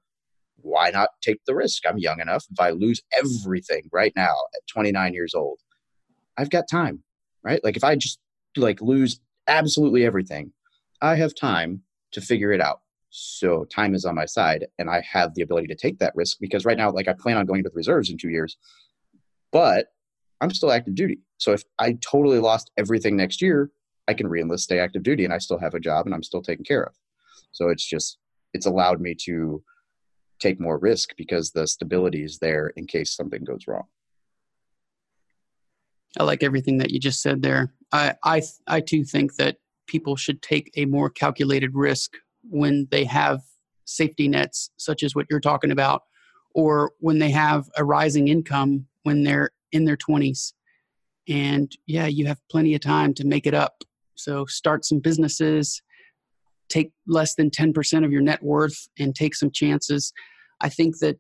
why not take the risk? I'm young enough. If I lose everything right now at 29 years old, I've got time, right? Like if I just like lose absolutely everything, I have time to figure it out. So time is on my side and I have the ability to take that risk because right now, like I plan on going to the reserves in two years, but I'm still active duty. So if I totally lost everything next year, I can reenlist, stay active duty, and I still have a job and I'm still taken care of. So it's just, it's allowed me to take more risk because the stability is there in case something goes wrong. I like everything that you just said there. I I I too think that people should take a more calculated risk when they have safety nets such as what you're talking about or when they have a rising income when they're in their 20s. And yeah, you have plenty of time to make it up. So start some businesses, take less than 10% of your net worth and take some chances. I think that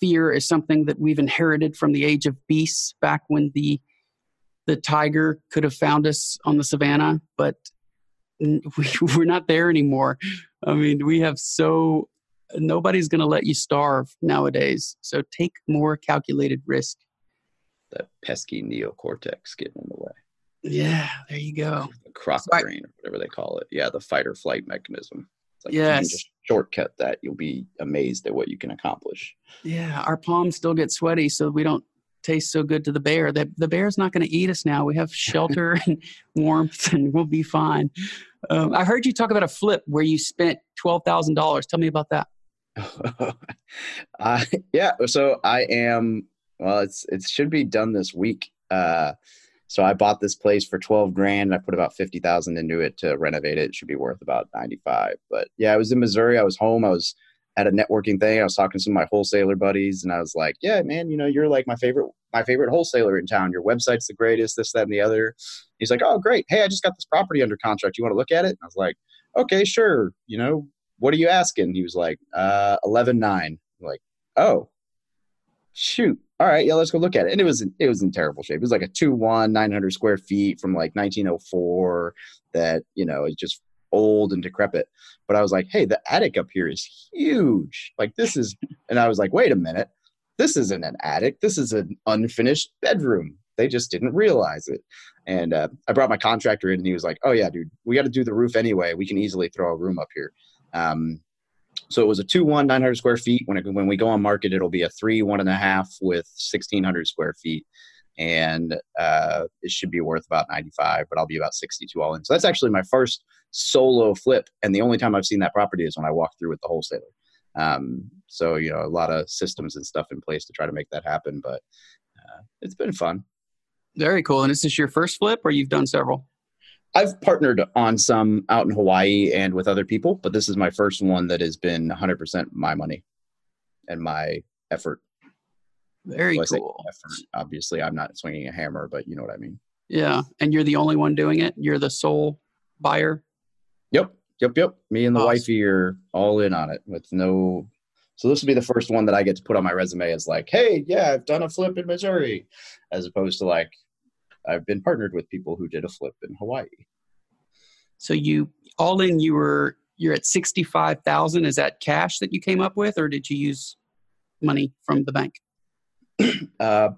fear is something that we've inherited from the age of beasts back when the the tiger could have found us on the savannah, but [laughs] we, we're not there anymore. I mean, we have so nobody's going to let you starve nowadays. So take more calculated risk. That pesky neocortex getting in the way. Yeah, there you go. The croc so brain, or whatever they call it. Yeah, the fight or flight mechanism. It's like yes. just shortcut that, you'll be amazed at what you can accomplish. Yeah, our palms still get sweaty, so we don't taste so good to the bear. The, the bear's not going to eat us now. We have shelter [laughs] and warmth, [laughs] and we'll be fine. Um, I heard you talk about a flip where you spent twelve thousand dollars. Tell me about that. [laughs] uh, yeah, so I am. Well, it's it should be done this week. Uh, So I bought this place for 12 grand. I put about 50,000 into it to renovate it. It should be worth about 95. But yeah, I was in Missouri. I was home. I was at a networking thing. I was talking to some of my wholesaler buddies and I was like, yeah, man, you know, you're like my favorite, my favorite wholesaler in town. Your website's the greatest, this, that, and the other. He's like, oh, great. Hey, I just got this property under contract. You want to look at it? And I was like, okay, sure. You know, what are you asking? He was like, uh, 11, nine. I'm like, oh, shoot. All right, yeah, let's go look at it. And it was it was in terrible shape. It was like a two one, nine hundred square feet from like 1904. That you know is just old and decrepit. But I was like, hey, the attic up here is huge. Like this is, and I was like, wait a minute, this isn't an attic. This is an unfinished bedroom. They just didn't realize it. And uh, I brought my contractor in, and he was like, oh yeah, dude, we got to do the roof anyway. We can easily throw a room up here. Um, so it was a two one, 900 square feet. When it, when we go on market, it'll be a three, one and a half with 1600 square feet. And uh, it should be worth about 95 but i'll be about 62 all in. So that's actually my first solo flip. And the only time i've seen that property is when i walked through with the wholesaler. Um, so you know a lot of systems and stuff in place to try to make that happen but uh, it's been fun. Very cool. And is this your first flip or you've done several I've partnered on some out in Hawaii and with other people, but this is my first one that has been 100% my money and my effort. Very so cool. Effort, obviously, I'm not swinging a hammer, but you know what I mean. Yeah, and you're the only one doing it. You're the sole buyer. Yep, yep, yep. Me and the awesome. wifey are all in on it with no. So this will be the first one that I get to put on my resume as like, hey, yeah, I've done a flip in Missouri, as opposed to like, I've been partnered with people who did a flip in Hawaii. So you all in, you were you're at sixty five thousand. Is that cash that you came up with, or did you use money from the bank? [clears throat] uh,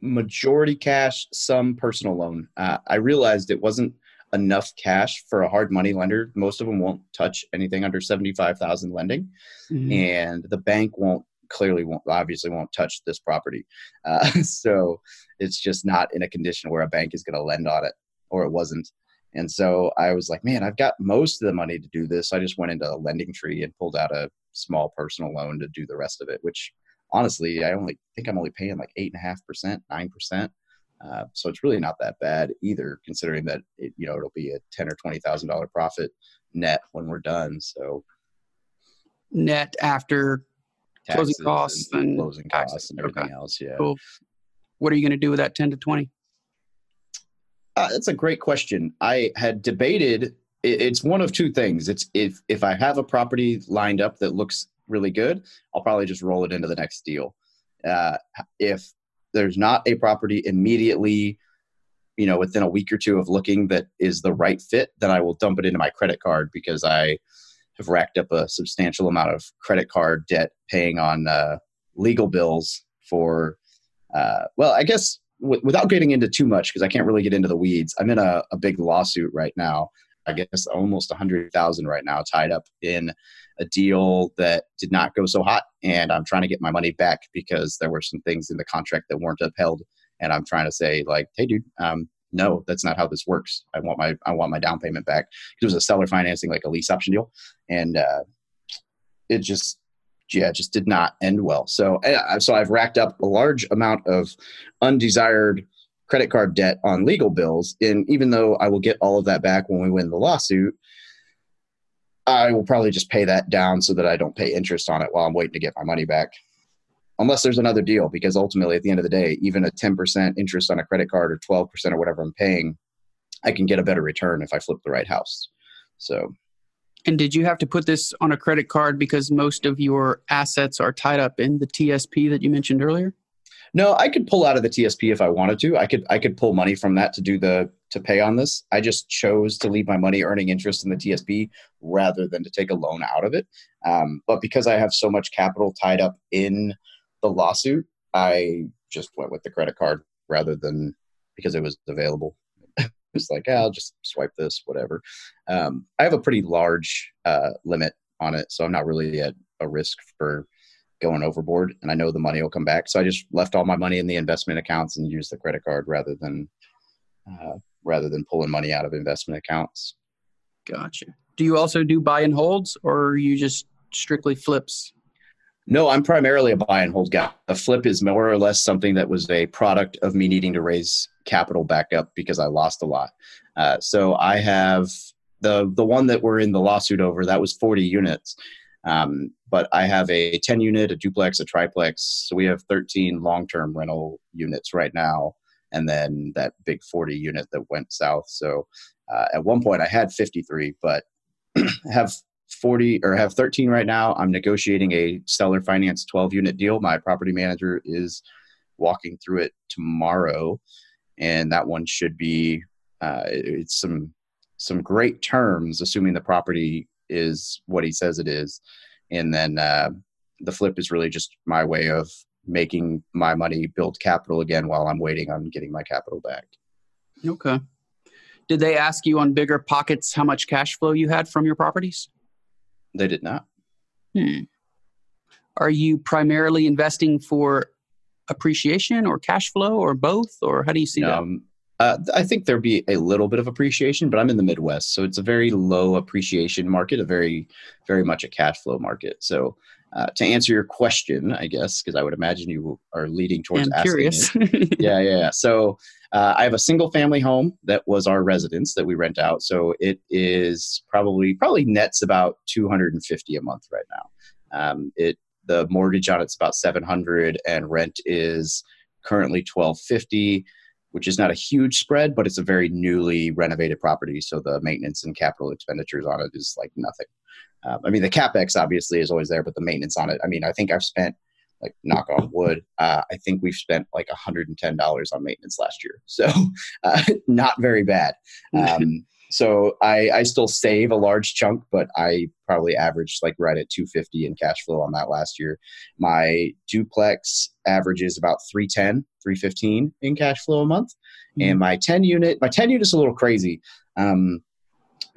majority cash, some personal loan. Uh, I realized it wasn't enough cash for a hard money lender. Most of them won't touch anything under seventy-five thousand lending, mm-hmm. and the bank won't clearly won't obviously won't touch this property. Uh, [laughs] so it's just not in a condition where a bank is going to lend on it, or it wasn't. And so I was like, man, I've got most of the money to do this. I just went into a LendingTree and pulled out a small personal loan to do the rest of it, which honestly, I only think I'm only paying like eight and a half percent, nine percent. Uh, so it's really not that bad either, considering that it, you know it'll be a ten or twenty thousand dollar profit net when we're done. So net after closing costs and, and closing taxes. costs and everything okay. else. Yeah. Cool. What are you going to do with that ten to twenty? Uh, that's a great question. I had debated. It's one of two things. It's if if I have a property lined up that looks really good, I'll probably just roll it into the next deal. Uh, if there's not a property immediately, you know, within a week or two of looking that is the right fit, then I will dump it into my credit card because I have racked up a substantial amount of credit card debt paying on uh, legal bills for, uh, well, I guess w- without getting into too much, because I can't really get into the weeds, I'm in a, a big lawsuit right now. I guess almost a hundred thousand right now tied up in a deal that did not go so hot and i'm trying to get my money back because there were some things in the contract that weren't upheld and i'm trying to say like hey dude um, no that's not how this works. I want my i want my down payment back. It was a seller financing like a lease option deal and uh, it just yeah just did not end well. So uh, so i've racked up a large amount of undesired credit card debt on legal bills and even though i will get all of that back when we win the lawsuit I will probably just pay that down so that I don't pay interest on it while I'm waiting to get my money back. Unless there's another deal, because ultimately at the end of the day, even a 10% interest on a credit card or 12% or whatever I'm paying, I can get a better return if I flip the right house. So. And did you have to put this on a credit card because most of your assets are tied up in the TSP that you mentioned earlier? No, I could pull out of the TSP if I wanted to. I could I could pull money from that to do the to pay on this. I just chose to leave my money earning interest in the TSP rather than to take a loan out of it. Um, but because I have so much capital tied up in the lawsuit, I just went with the credit card rather than because it was available. [laughs] it's like, I'll just swipe this, whatever. Um, I have a pretty large uh, limit on it, so I'm not really at a risk for going overboard and I know the money will come back. So I just left all my money in the investment accounts and used the credit card rather than uh, rather than pulling money out of investment accounts. Gotcha. Do you also do buy and holds or you just strictly flips? No, I'm primarily a buy and hold guy. A flip is more or less something that was a product of me needing to raise capital back up because I lost a lot. Uh, so I have the the one that we're in the lawsuit over. That was 40 units, um, but I have a 10 unit, a duplex, a triplex. So we have 13 long term rental units right now, and then that big 40 unit that went south. So uh, at one point I had 53, but [clears throat] have 40 or have 13 right now. I'm negotiating a seller finance 12 unit deal. My property manager is walking through it tomorrow, and that one should be uh, it's some some great terms, assuming the property is what he says it is, and then uh, the flip is really just my way of making my money build capital again while I'm waiting on getting my capital back. Okay. Did they ask you on bigger pockets how much cash flow you had from your properties? They did not. Hmm. Are you primarily investing for appreciation or cash flow or both, or how do you see um, that? Uh, I think there'd be a little bit of appreciation, but I'm in the Midwest, so it's a very low appreciation market, a very, very much a cash flow market. So, uh, to answer your question, I guess, because I would imagine you are leading towards I'm asking curious. [laughs] yeah, yeah, yeah. So, uh, I have a single family home that was our residence that we rent out. So it is probably probably nets about 250 a month right now. Um, it the mortgage on it's about 700 and rent is currently 1250 which is not a huge spread but it's a very newly renovated property so the maintenance and capital expenditures on it is like nothing um, i mean the capex obviously is always there but the maintenance on it i mean i think i've spent like knock on wood, uh, I think we've spent like $110 on maintenance last year. So [laughs] uh, not very bad. [laughs] Um, so I, I still save a large chunk, but I probably averaged like right at 250 in cash flow on that last year. My duplex averages about 310, 315 in cash flow a month. Mm-hmm. And my 10 unit, my 10 unit is a little crazy. Um,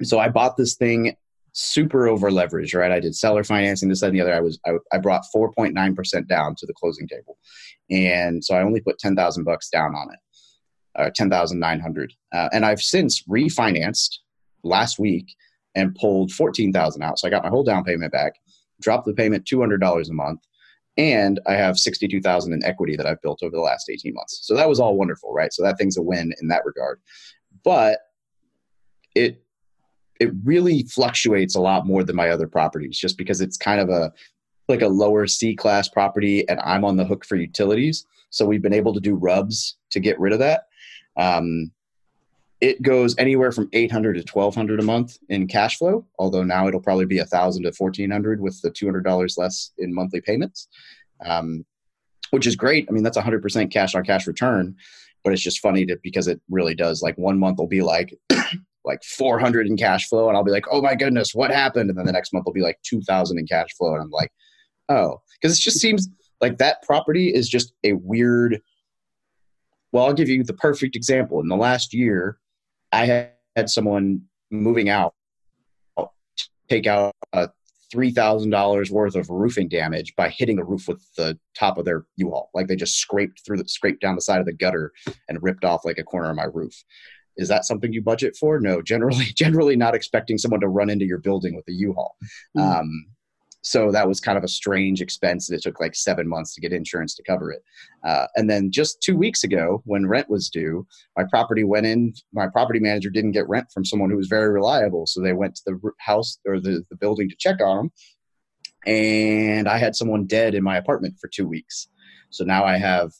so I bought this thing super over leveraged, right? I did seller financing, this, that, and the other. I was I, I brought 4.9% down to the closing table. And so I only put 10,000 bucks down on it, uh, 10,900. Uh, and I've since refinanced last week and pulled 14,000 out. So I got my whole down payment back, dropped the payment $200 a month. And I have 62,000 in equity that I've built over the last 18 months. So that was all wonderful, right? So that thing's a win in that regard. But it it really fluctuates a lot more than my other properties just because it's kind of a like a lower C class property and I'm on the hook for utilities. So we've been able to do RUBS to get rid of that. Um, it goes anywhere from 800 to 1200 a month in cash flow, although now it'll probably be 1000 to 1400 with the $200 less in monthly payments. Um, which is great. I mean, that's 100% cash on cash return, but it's just funny to, because it really does. Like one month will be like [clears throat] like 400 in cash flow and I'll be like, "Oh my goodness, what happened?" And then the next month will be like 2000 in cash flow and I'm like, "Oh, cuz it just seems like that property is just a weird Well, I'll give you the perfect example. In the last year, I had someone moving out take out uh, a $3,000 worth of roofing damage by hitting the roof with the top of their U-Haul. Like they just scraped through the scraped down the side of the gutter and ripped off like a corner of my roof is that something you budget for? No generally [laughs] generally not expecting someone to run into your building with a u-haul. Mm. um, so that was kind of a strange expense it took like seven months to get insurance to cover it. Uh, and then just two weeks ago when rent was due my property went in my property manager didn't get rent from someone who was very reliable so they went to the house or the, the building to check on them and i had someone dead in my apartment for two weeks. So now i have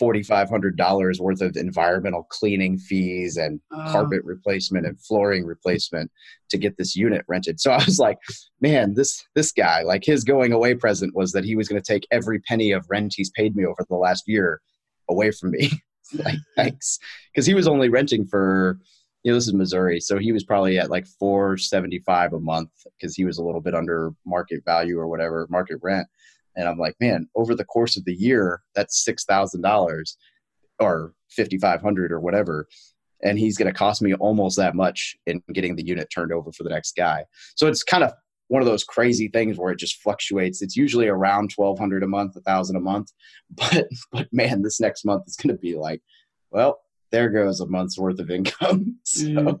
$4,500 worth of environmental cleaning fees and oh. carpet replacement and flooring replacement to get this unit rented. So I was like, man, this, this guy, like his going away present was that he was going to take every penny of rent he's paid me over the last year away from me. [laughs] like, [laughs] thanks. Cause he was only renting for, you know, this is Missouri. So he was probably at like 475 a month because he was a little bit under market value or whatever, market rent. And I'm like, man, over the course of the year, that's six thousand dollars or fifty five hundred or whatever. And he's going to cost me almost that much in getting the unit turned over for the next guy. So it's kind of one of those crazy things where it just fluctuates. It's usually around twelve hundred a month, a thousand a month. [laughs] But but man, this next month is going to be like, well, there goes a month's worth of income. [laughs] so mm.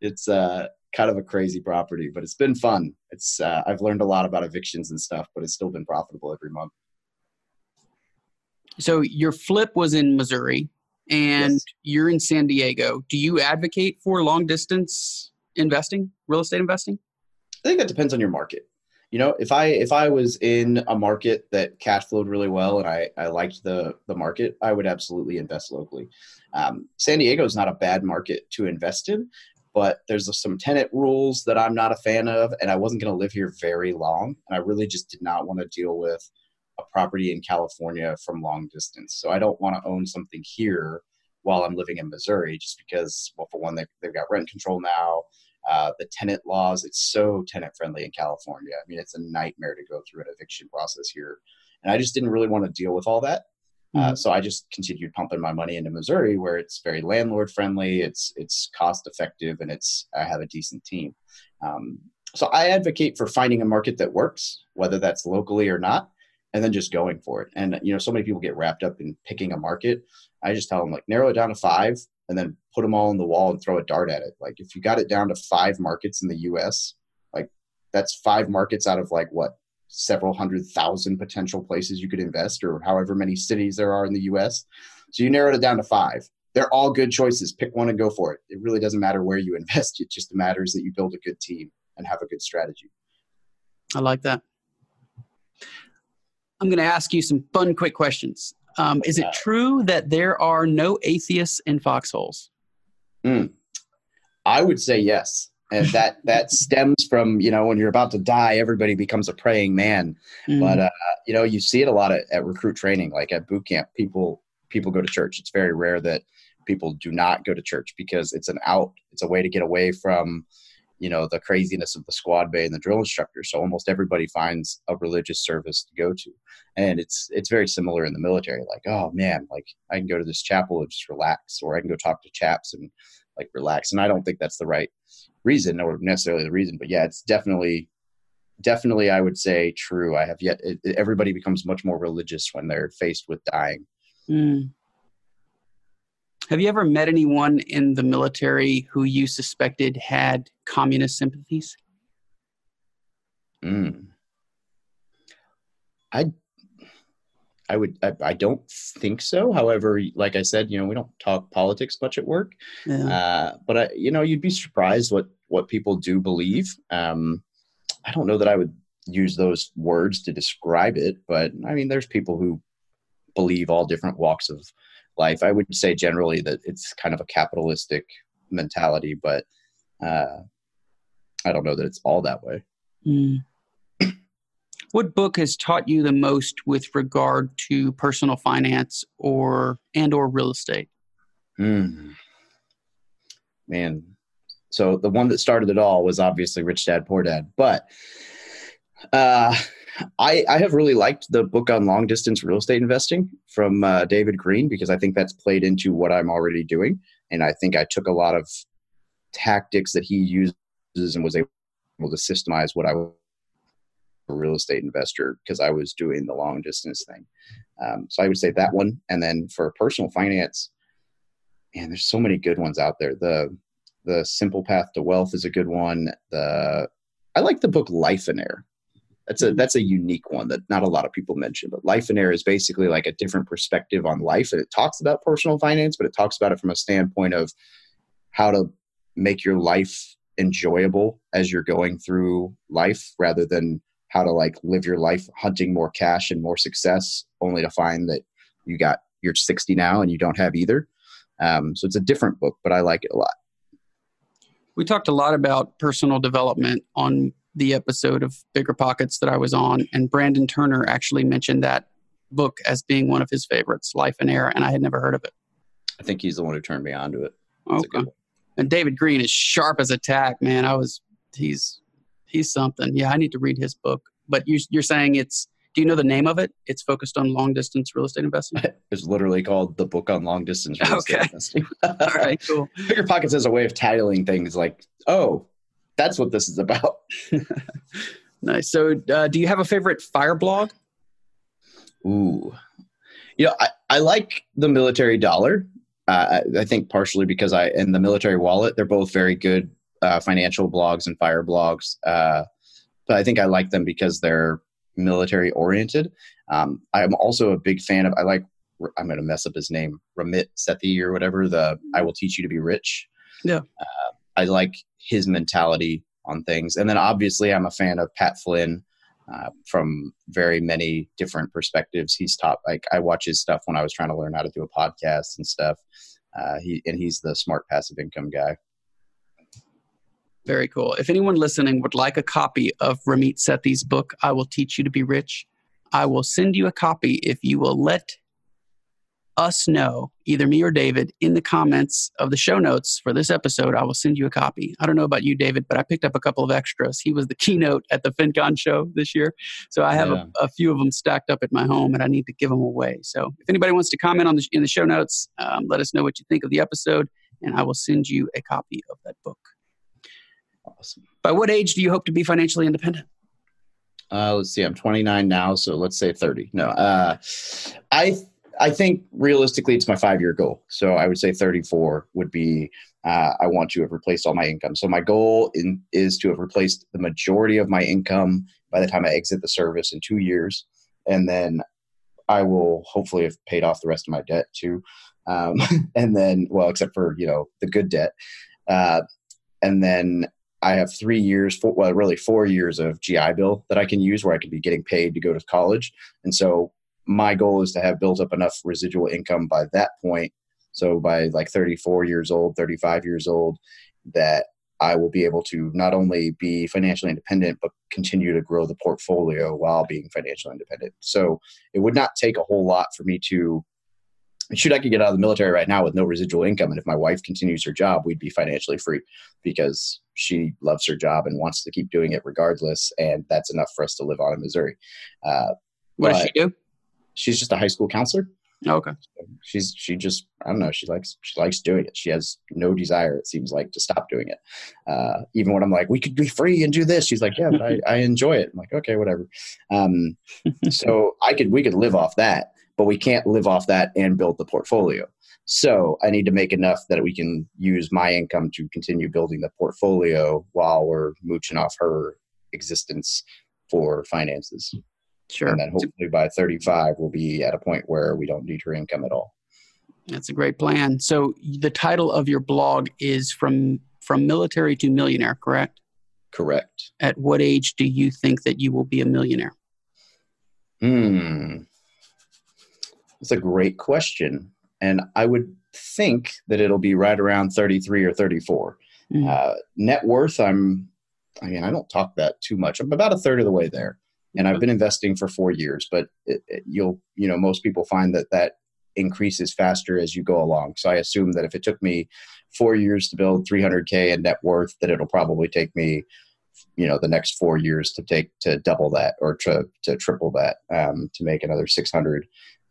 it's uh kind of a crazy property, but it's been fun. It's uh, I've learned a lot about evictions and stuff, but it's still been profitable every month. So your flip was in Missouri, and yes. you're in San Diego. Do you advocate for long distance investing, real estate investing? I think that depends on your market. You know, if I if I was in a market that cash flowed really well and I, I liked the the market, I would absolutely invest locally. Um, San Diego is not a bad market to invest in, but there's some tenant rules that I'm not a fan of, and I wasn't going to live here very long, and I really just did not want to deal with a property in California from long distance. So I don't want to own something here while I'm living in Missouri, just because, well, for one, they, they've got rent control now. Uh, the tenant laws, it's so tenant friendly in California. I mean, it's a nightmare to go through an eviction process here. And I just didn't really want to deal with all that. Uh, mm-hmm. so I just continued pumping my money into Missouri, where it's very landlord friendly, it's it's cost effective, and it's I have a decent team. Um, so I advocate for finding a market that works, whether that's locally or not, and then just going for it. And you know, so many people get wrapped up in picking a market. I just tell them like narrow it down to five, and then put them all on the wall and throw a dart at it. Like if you got it down to five markets in the U.S., like that's five markets out of like what several hundred thousand potential places you could invest or however many cities there are in the US. So you narrowed it down to five. They're all good choices. Pick one and go for it. It really doesn't matter where you invest. It just matters that you build a good team and have a good strategy. I like that. I'm going to ask you some fun, quick questions. Um, is it true that there are no atheists in foxholes? Mm. I would say yes and that that stems from you know when you're about to die everybody becomes a praying man. Mm. but uh, you know you see it a lot at, at recruit training like at boot camp people people go to church. It's very rare that people do not go to church because it's an out it's a way to get away from you know the craziness of the squad bay and the drill instructor. So almost everybody finds a religious service to go to. And it's it's very similar in the military like oh man like i can go to this chapel and just relax or i can go talk to chaps and like relax. And i don't think that's the right reason or necessarily the reason but yeah it's definitely definitely i would say true i have yet it, everybody becomes much more religious when they're faced with dying mm. have you ever met anyone in the military who you suspected had communist sympathies mm. i I would I, I, don't think so. However, like I said, you know, we don't talk politics much at work. Yeah. Uh, but I, you know, you'd be surprised what what people do believe. Um, I don't know that I would use those words to describe it, but I mean, there's people who believe all different walks of life. I would say generally that it's kind of a capitalistic mentality, but uh, I don't know that it's all that way. Mm. What book has taught you the most with regard to personal finance or and or real estate? Mm. Man, so the one that started it all was obviously Rich Dad Poor Dad, but uh, I, I have really liked the book on long distance real estate investing from uh, David Greene because I think that's played into what I'm already doing, and I think I took a lot of tactics that he uses and was able to systemize what I a real estate investor because I was doing the long distance thing. Um, so I would say that one. And then for personal finance, and there's so many good ones out there. The the Simple Path to Wealth is a good one. The I like the book Life and Air. That's a that's a unique one that not a lot of people mention. But Life and Air is basically like a different perspective on life, and it talks about personal finance, but it talks about it from a standpoint of how to make your life enjoyable as you're going through life rather than how to like live your life hunting more cash and more success only to find that you got you're 60 now and you don't have either um, so it's a different book but i like it a lot we talked a lot about personal development on the episode of bigger pockets that i was on and brandon turner actually mentioned that book as being one of his favorites life and air and i had never heard of it i think he's the one who turned me on to it That's okay and david Greene is sharp as a tack man i was he's he's something. Yeah, I need to read his book. But you, you're saying it's. Do you know the name of it? It's focused on long distance real estate investing. [laughs] it's literally called the book on long distance real okay. estate investing. [laughs] All right, cool. [laughs] Bigger Pockets has a way of titling things like, "Oh, that's what this is about." nice. So, uh, do you have a favorite fire blog? Ooh, you know, I, I like the military dollar. Uh, I think partially because I and the military wallet, they're both very good uh, financial blogs and fire blogs. Uh, but I think I like them because they're military oriented. Um, I'm also a big fan of. I like. I'm going to mess up his name, Ramit Sethi or whatever. The I will teach you to be rich. Yeah. Uh, I like his mentality on things, and then obviously I'm a fan of Pat Flynn. Uh, from very many different perspectives, he's taught. Like I watch his stuff when I was trying to learn how to do a podcast and stuff. Uh, he and he's the smart passive income guy. Very cool. If anyone listening would like a copy of Ramit Sethi's book, I Will Teach You to Be Rich, I will send you a copy if you will let us know, either me or David, in the comments of the show notes for this episode. I will send you a copy. I don't know about you, David, but I picked up a couple of extras. He was the [laughs] keynote at the FinCon show this year. So I have yeah. a, a, few of them stacked up at my home and I need to give them away. So if anybody wants to comment on the, in the show notes, um, let us know what you think of the episode and I will send you a copy of that book. By what age do you hope to be financially independent? Uh, let's see. I'm 29 now, so let's say 30. No, uh, I I think realistically it's my five year goal. So I would say 34 would be. Uh, I want to have replaced all my income. So my goal in, is to have replaced the majority of my income by the time I exit the service in two years, and then I will hopefully have paid off the rest of my debt too. Um, [laughs] and then, well, except for you know the good debt, uh, and then I have three years, four, well, really four years of GI Bill that I can use where I can be getting paid to go to college. And so my goal is to have built up enough residual income by that point. So by like 34 years old, 35 years old, that I will be able to not only be financially independent, but continue to grow the portfolio while being financially independent. So it would not take a whole lot for me to shoot, I could get out of the military right now with no residual income. And if my wife continues her job, we'd be financially free because she loves her job and wants to keep doing it regardless. And that's enough for us to live on in Missouri. Uh, what does she do? She's just a high school counselor. Oh, okay. She's she just I don't know. She likes she likes doing it. She has no desire. It seems like to stop doing it. Uh, even when I'm like, we could be free and do this, she's like, yeah, but I, I enjoy it. I'm like, okay, whatever. Um, [laughs] so I could we could live off that but we can't live off that and build the portfolio. So I need to make enough that we can use my income to continue building the portfolio while we're mooching off her existence for finances. Sure. And then hopefully by 35, we'll be at a point where we don't need her income at all. That's a great plan. So the title of your blog is from from military to millionaire, correct? Correct. At what age do you think that you will be a millionaire? Hmm. That's a great question. And I would think that it'll be right around 33 or 34. Mm. Uh, net worth, I'm, I mean, I don't talk that too much. I'm about a third of the way there. And I've been investing for four years, but it, it, you'll, you know, most people find that that increases faster as you go along. So I assume that if it took me four years to build 300K in net worth, that it'll probably take me you know the next four years to take to double that or to to triple that um, to make another 600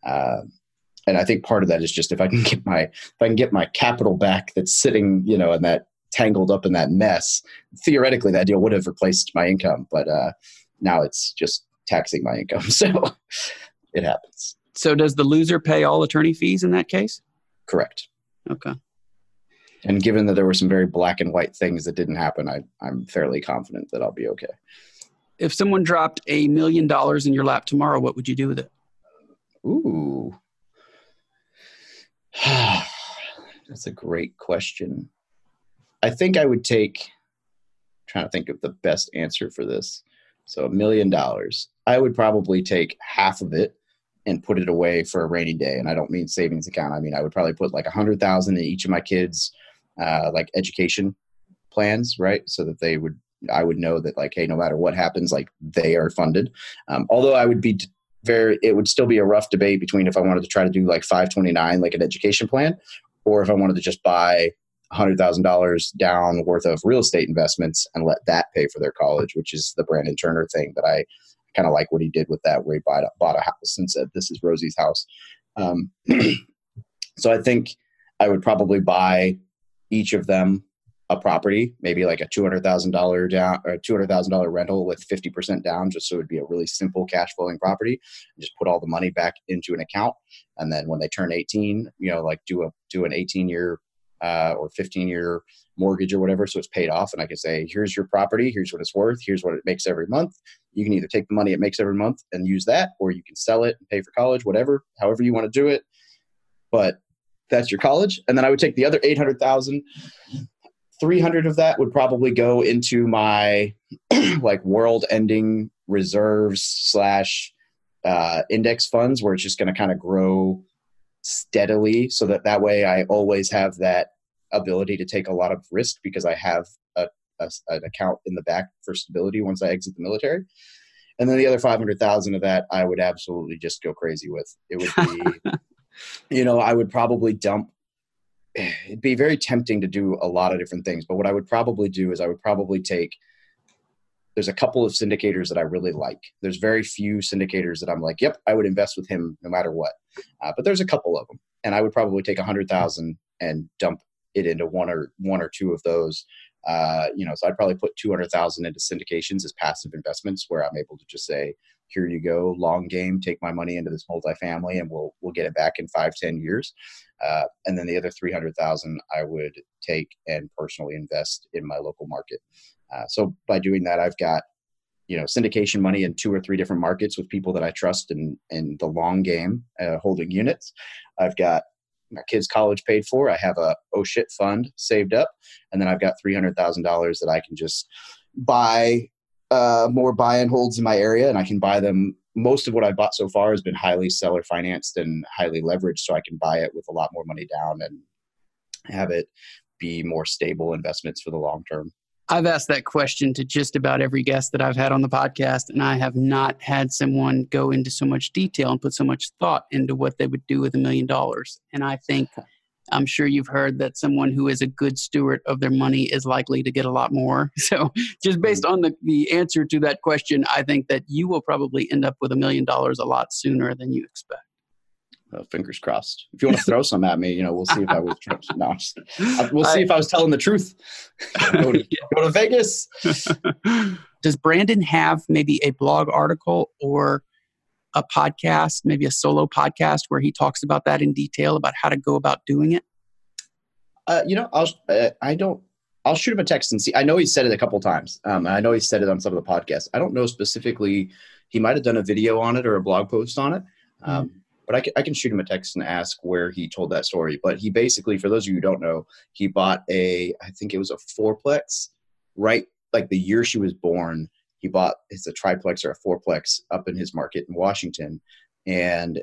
uh, and I think part of that is just if I can get my if I can get my capital back that's sitting you know in that tangled up in that mess. Theoretically, that deal would have replaced my income, but uh, now it's just taxing my income. [laughs] So it happens. So does the loser pay all attorney fees in that case? Correct. Okay. And given that there were some very black and white things that didn't happen, I, I'm fairly confident that I'll be okay. If someone dropped a million dollars in your lap tomorrow, what would you do with it? Ooh. [sighs] That's a great question. I think I would take I'm trying to think of the best answer for this. So a million dollars. I would probably take half of it and put it away for a rainy day. And I don't mean savings account. I mean I would probably put like a hundred thousand in each of my kids' uh, like education plans, right? So that they would I would know that like, hey, no matter what happens, like they are funded. Um, although I would be very it would still be a rough debate between if I wanted to try to do like 529 like an education plan or if I wanted to just buy $100,000 down worth of real estate investments and let that pay for their college, which is the Brandon Turner thing that I kind of like what he did with that, where he bought a, house and said, This is Rosie's house. Um, [clears throat] so I think I would probably buy each of them a property, maybe like a two hundred thousand dollar down or two hundred thousand dollar rental with fifty percent down, just so it'd be a really simple cash flowing property. Just put all the money back into an account, and then when they turn eighteen, you know, like do a do an eighteen year uh, or 15 year mortgage or whatever. So it's paid off. And I can say, here's your property. Here's what it's worth. Here's what it makes every month. You can either take the money it makes every month and use that, or you can sell it and pay for college, whatever, however you want to do it. But that's your college. And then I would take the other 800,000 300 of that would probably go into my [clears throat] like world ending reserves slash uh, index funds where it's just going to kind of grow steadily so that that way i always have that ability to take a lot of risk because i have a, a, an account in the back for stability once i exit the military. And then the other 500000 of that i would absolutely just go crazy with. It would be [laughs] you know i would probably dump [sighs] it'd be very tempting to do a lot of different things but what i would probably do is i would probably take there's a couple of syndicators that I really like. There's very few syndicators that I'm like, yep, I would invest with him no matter what. Uh, but there's a couple of them, and I would probably take a hundred thousand and dump it into one or one or two of those. Uh, you know, so I'd probably put two hundred thousand into syndications as passive investments, where I'm able to just say, here you go, long game, take my money into this multifamily, and we'll we'll get it back in five ten years. Uh, and then the other three hundred thousand, I would take and personally invest in my local market. Uh, so by doing that, I've got you know syndication money in two or three different markets with people that I trust in in the long game, uh, holding units. I've got my kids' college paid for. I have a oh shit fund saved up, and then I've got three hundred thousand dollars that I can just buy uh, more buy and holds in my area, and I can buy them. Most of what I've bought so far has been highly seller financed and highly leveraged, so I can buy it with a lot more money down and have it be more stable investments for the long term. I've asked that question to just about every guest that I've had on the podcast, and I have not had someone go into so much detail and put so much thought into what they would do with a million dollars. And I think I'm sure you've heard that someone who is a good steward of their money is likely to get a lot more. [laughs] So, just based mm-hmm. on the, the answer to that question, I think that you will probably end up with a million dollars a lot sooner than you expect. Uh, fingers crossed. If you want to throw some at me, you know, we'll see if I was. [laughs] no, just, we'll see if I was telling the truth. [laughs] go, to, go to Vegas. Does Brandon have maybe a blog article or a podcast, maybe a solo podcast, where he talks about that in detail about how to go about doing it? Uh, you know, I'll. Uh, I don't. I'll shoot him a text and see. I know he said it a couple times. Um, I know he said it on some of the podcasts. I don't know specifically. He might have done a video on it or a blog post on it. Um, mm-hmm but I can, I can shoot him a text and ask where he told that story. But he basically, for those of you who don't know, he bought a, I think it was a fourplex, right? Like the year she was born, he bought it's a triplex or a fourplex up in his market in Washington, and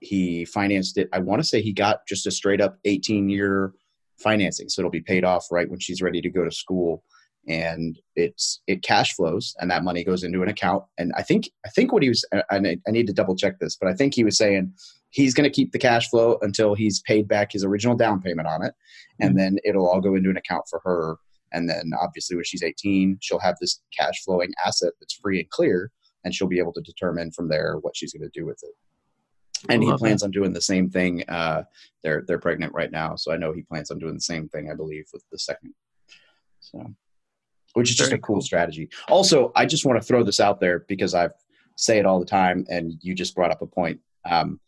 he financed it. I want to say he got just a straight up 18 year financing, so it'll be paid off right when she's ready to go to school and it's it cash flows and that money goes into an account and i think i think what he was and i, I need to double check this but i think he was saying he's going to keep the cash flow until he's paid back his original down payment on it and mm-hmm. then it'll all go into an account for her and then obviously when she's 18 she'll have this cash flowing asset that's free and clear and she'll be able to determine from there what she's going to do with it and he plans that. on doing the same thing uh, they're they're pregnant right now so i know he plans on doing the same thing i believe with the second so which is just a cool strategy. Also, I just want to throw this out there because I say it all the time, and you just brought up a point. Um,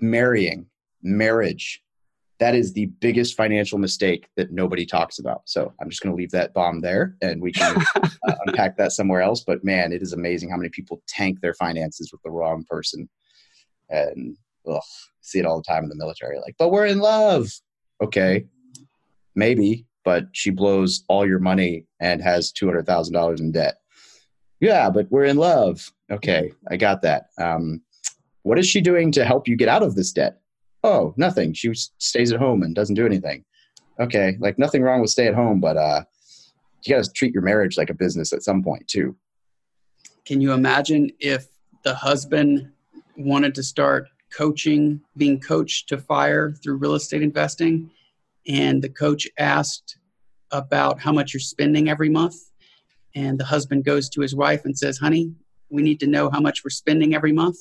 marrying, marriage, that is the biggest financial mistake that nobody talks about. So I'm just going to leave that bomb there, and we can [laughs] uh, unpack that somewhere else. But man, it is amazing how many people tank their finances with the wrong person, and ugh, see it all the time in the military. Like, but we're in love. Okay, maybe but she blows all your money and has $200,000 in debt. Yeah, but we're in love. Okay, I got that. Um, what is she doing to help you get out of this debt? Oh, nothing. She stays at home and doesn't do anything. Okay, like nothing wrong with stay at home, but uh, you got to treat your marriage like a business at some point too. Can you imagine if the husband wanted to start coaching, being coached to fire through real estate investing? and the coach asked about how much you're spending every month. And the husband goes to his wife and says, Honey, we need to know how much we're spending every month.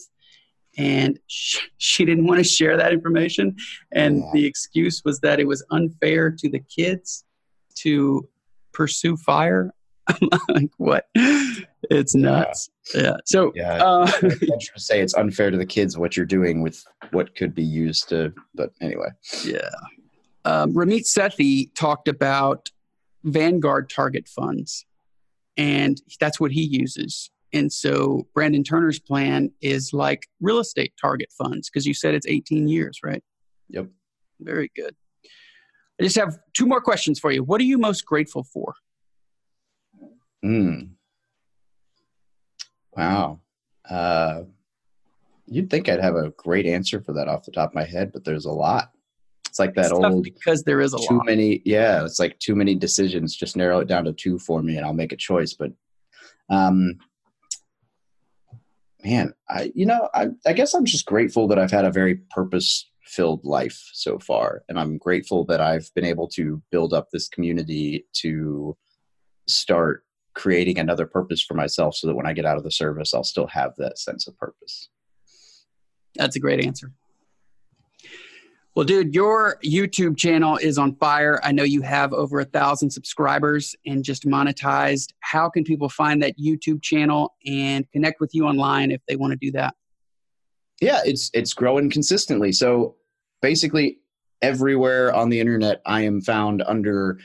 And she, she didn't want to share that information. And yeah. the excuse was that it was unfair to the kids to pursue fire. [laughs] I'm like, what? It's nuts. Yeah. yeah. So, yeah, uh, I [laughs] to say it's unfair to the kids what you're doing with what could be used to, but anyway. Yeah. um, Ramit Sethi talked about Vanguard target funds, and that's what he uses. And so Brandon Turner's plan is like real estate target funds because you said it's 18 years, right? Yep. Very good. I just have two more questions for you. What are you most grateful for? Hmm. Wow. Uh, you'd think I'd have a great answer for that off the top of my head, but there's a lot. It's like that It's old because there is a lot. too lot. many. Yeah, it's like too many decisions. Just narrow it down to two for me, and I'll make a choice. But, um, man, I you know I I guess I'm just grateful that I've had a very purpose filled life so far, and I'm grateful that I've been able to build up this community to start creating another purpose for myself, so that when I get out of the service, I'll still have that sense of purpose. That's a great answer. Well, dude, your YouTube channel is on fire. I know you have over a thousand subscribers and just monetized. How can people find that YouTube channel and connect with you online if they want to do that? yeah it's it's growing consistently so basically everywhere on the internet i am found under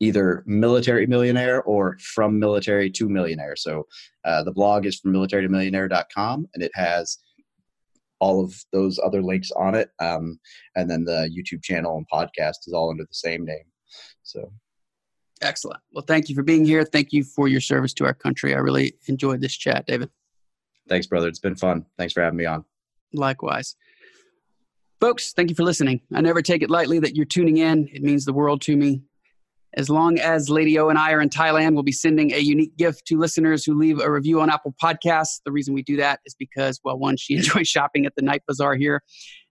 either military millionaire or from military to millionaire so uh, the blog is from military to millionaire.com and it has all of those other links on it um, and then the youtube channel and podcast is all under the same name so Excellent. Well, thank you for being here. Thank you for your service to our country. I really enjoyed this chat, David. thanks brother it's been fun thanks for having me on Likewise. Folks, thank you for listening. I never take it lightly that you're tuning in. It means the world to me. As long as Lady O and I are in Thailand, we'll be sending a unique gift to listeners who leave a review on Apple Podcasts. The reason we do that is because, well, one, she [laughs] enjoys shopping at the night bazaar here.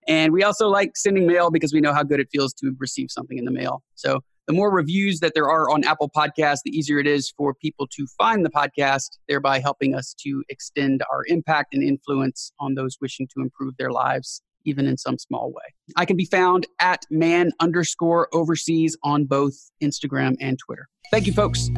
And we also like sending mail because we know how good it feels to receive something in the mail. So the more reviews that there are on Apple Podcasts, the easier it is for people to find the podcast, thereby helping us to extend our impact and influence on those wishing to improve their lives, even in some small way. I can be found at man underscore overseas on both Instagram and Twitter. Thank you, folks.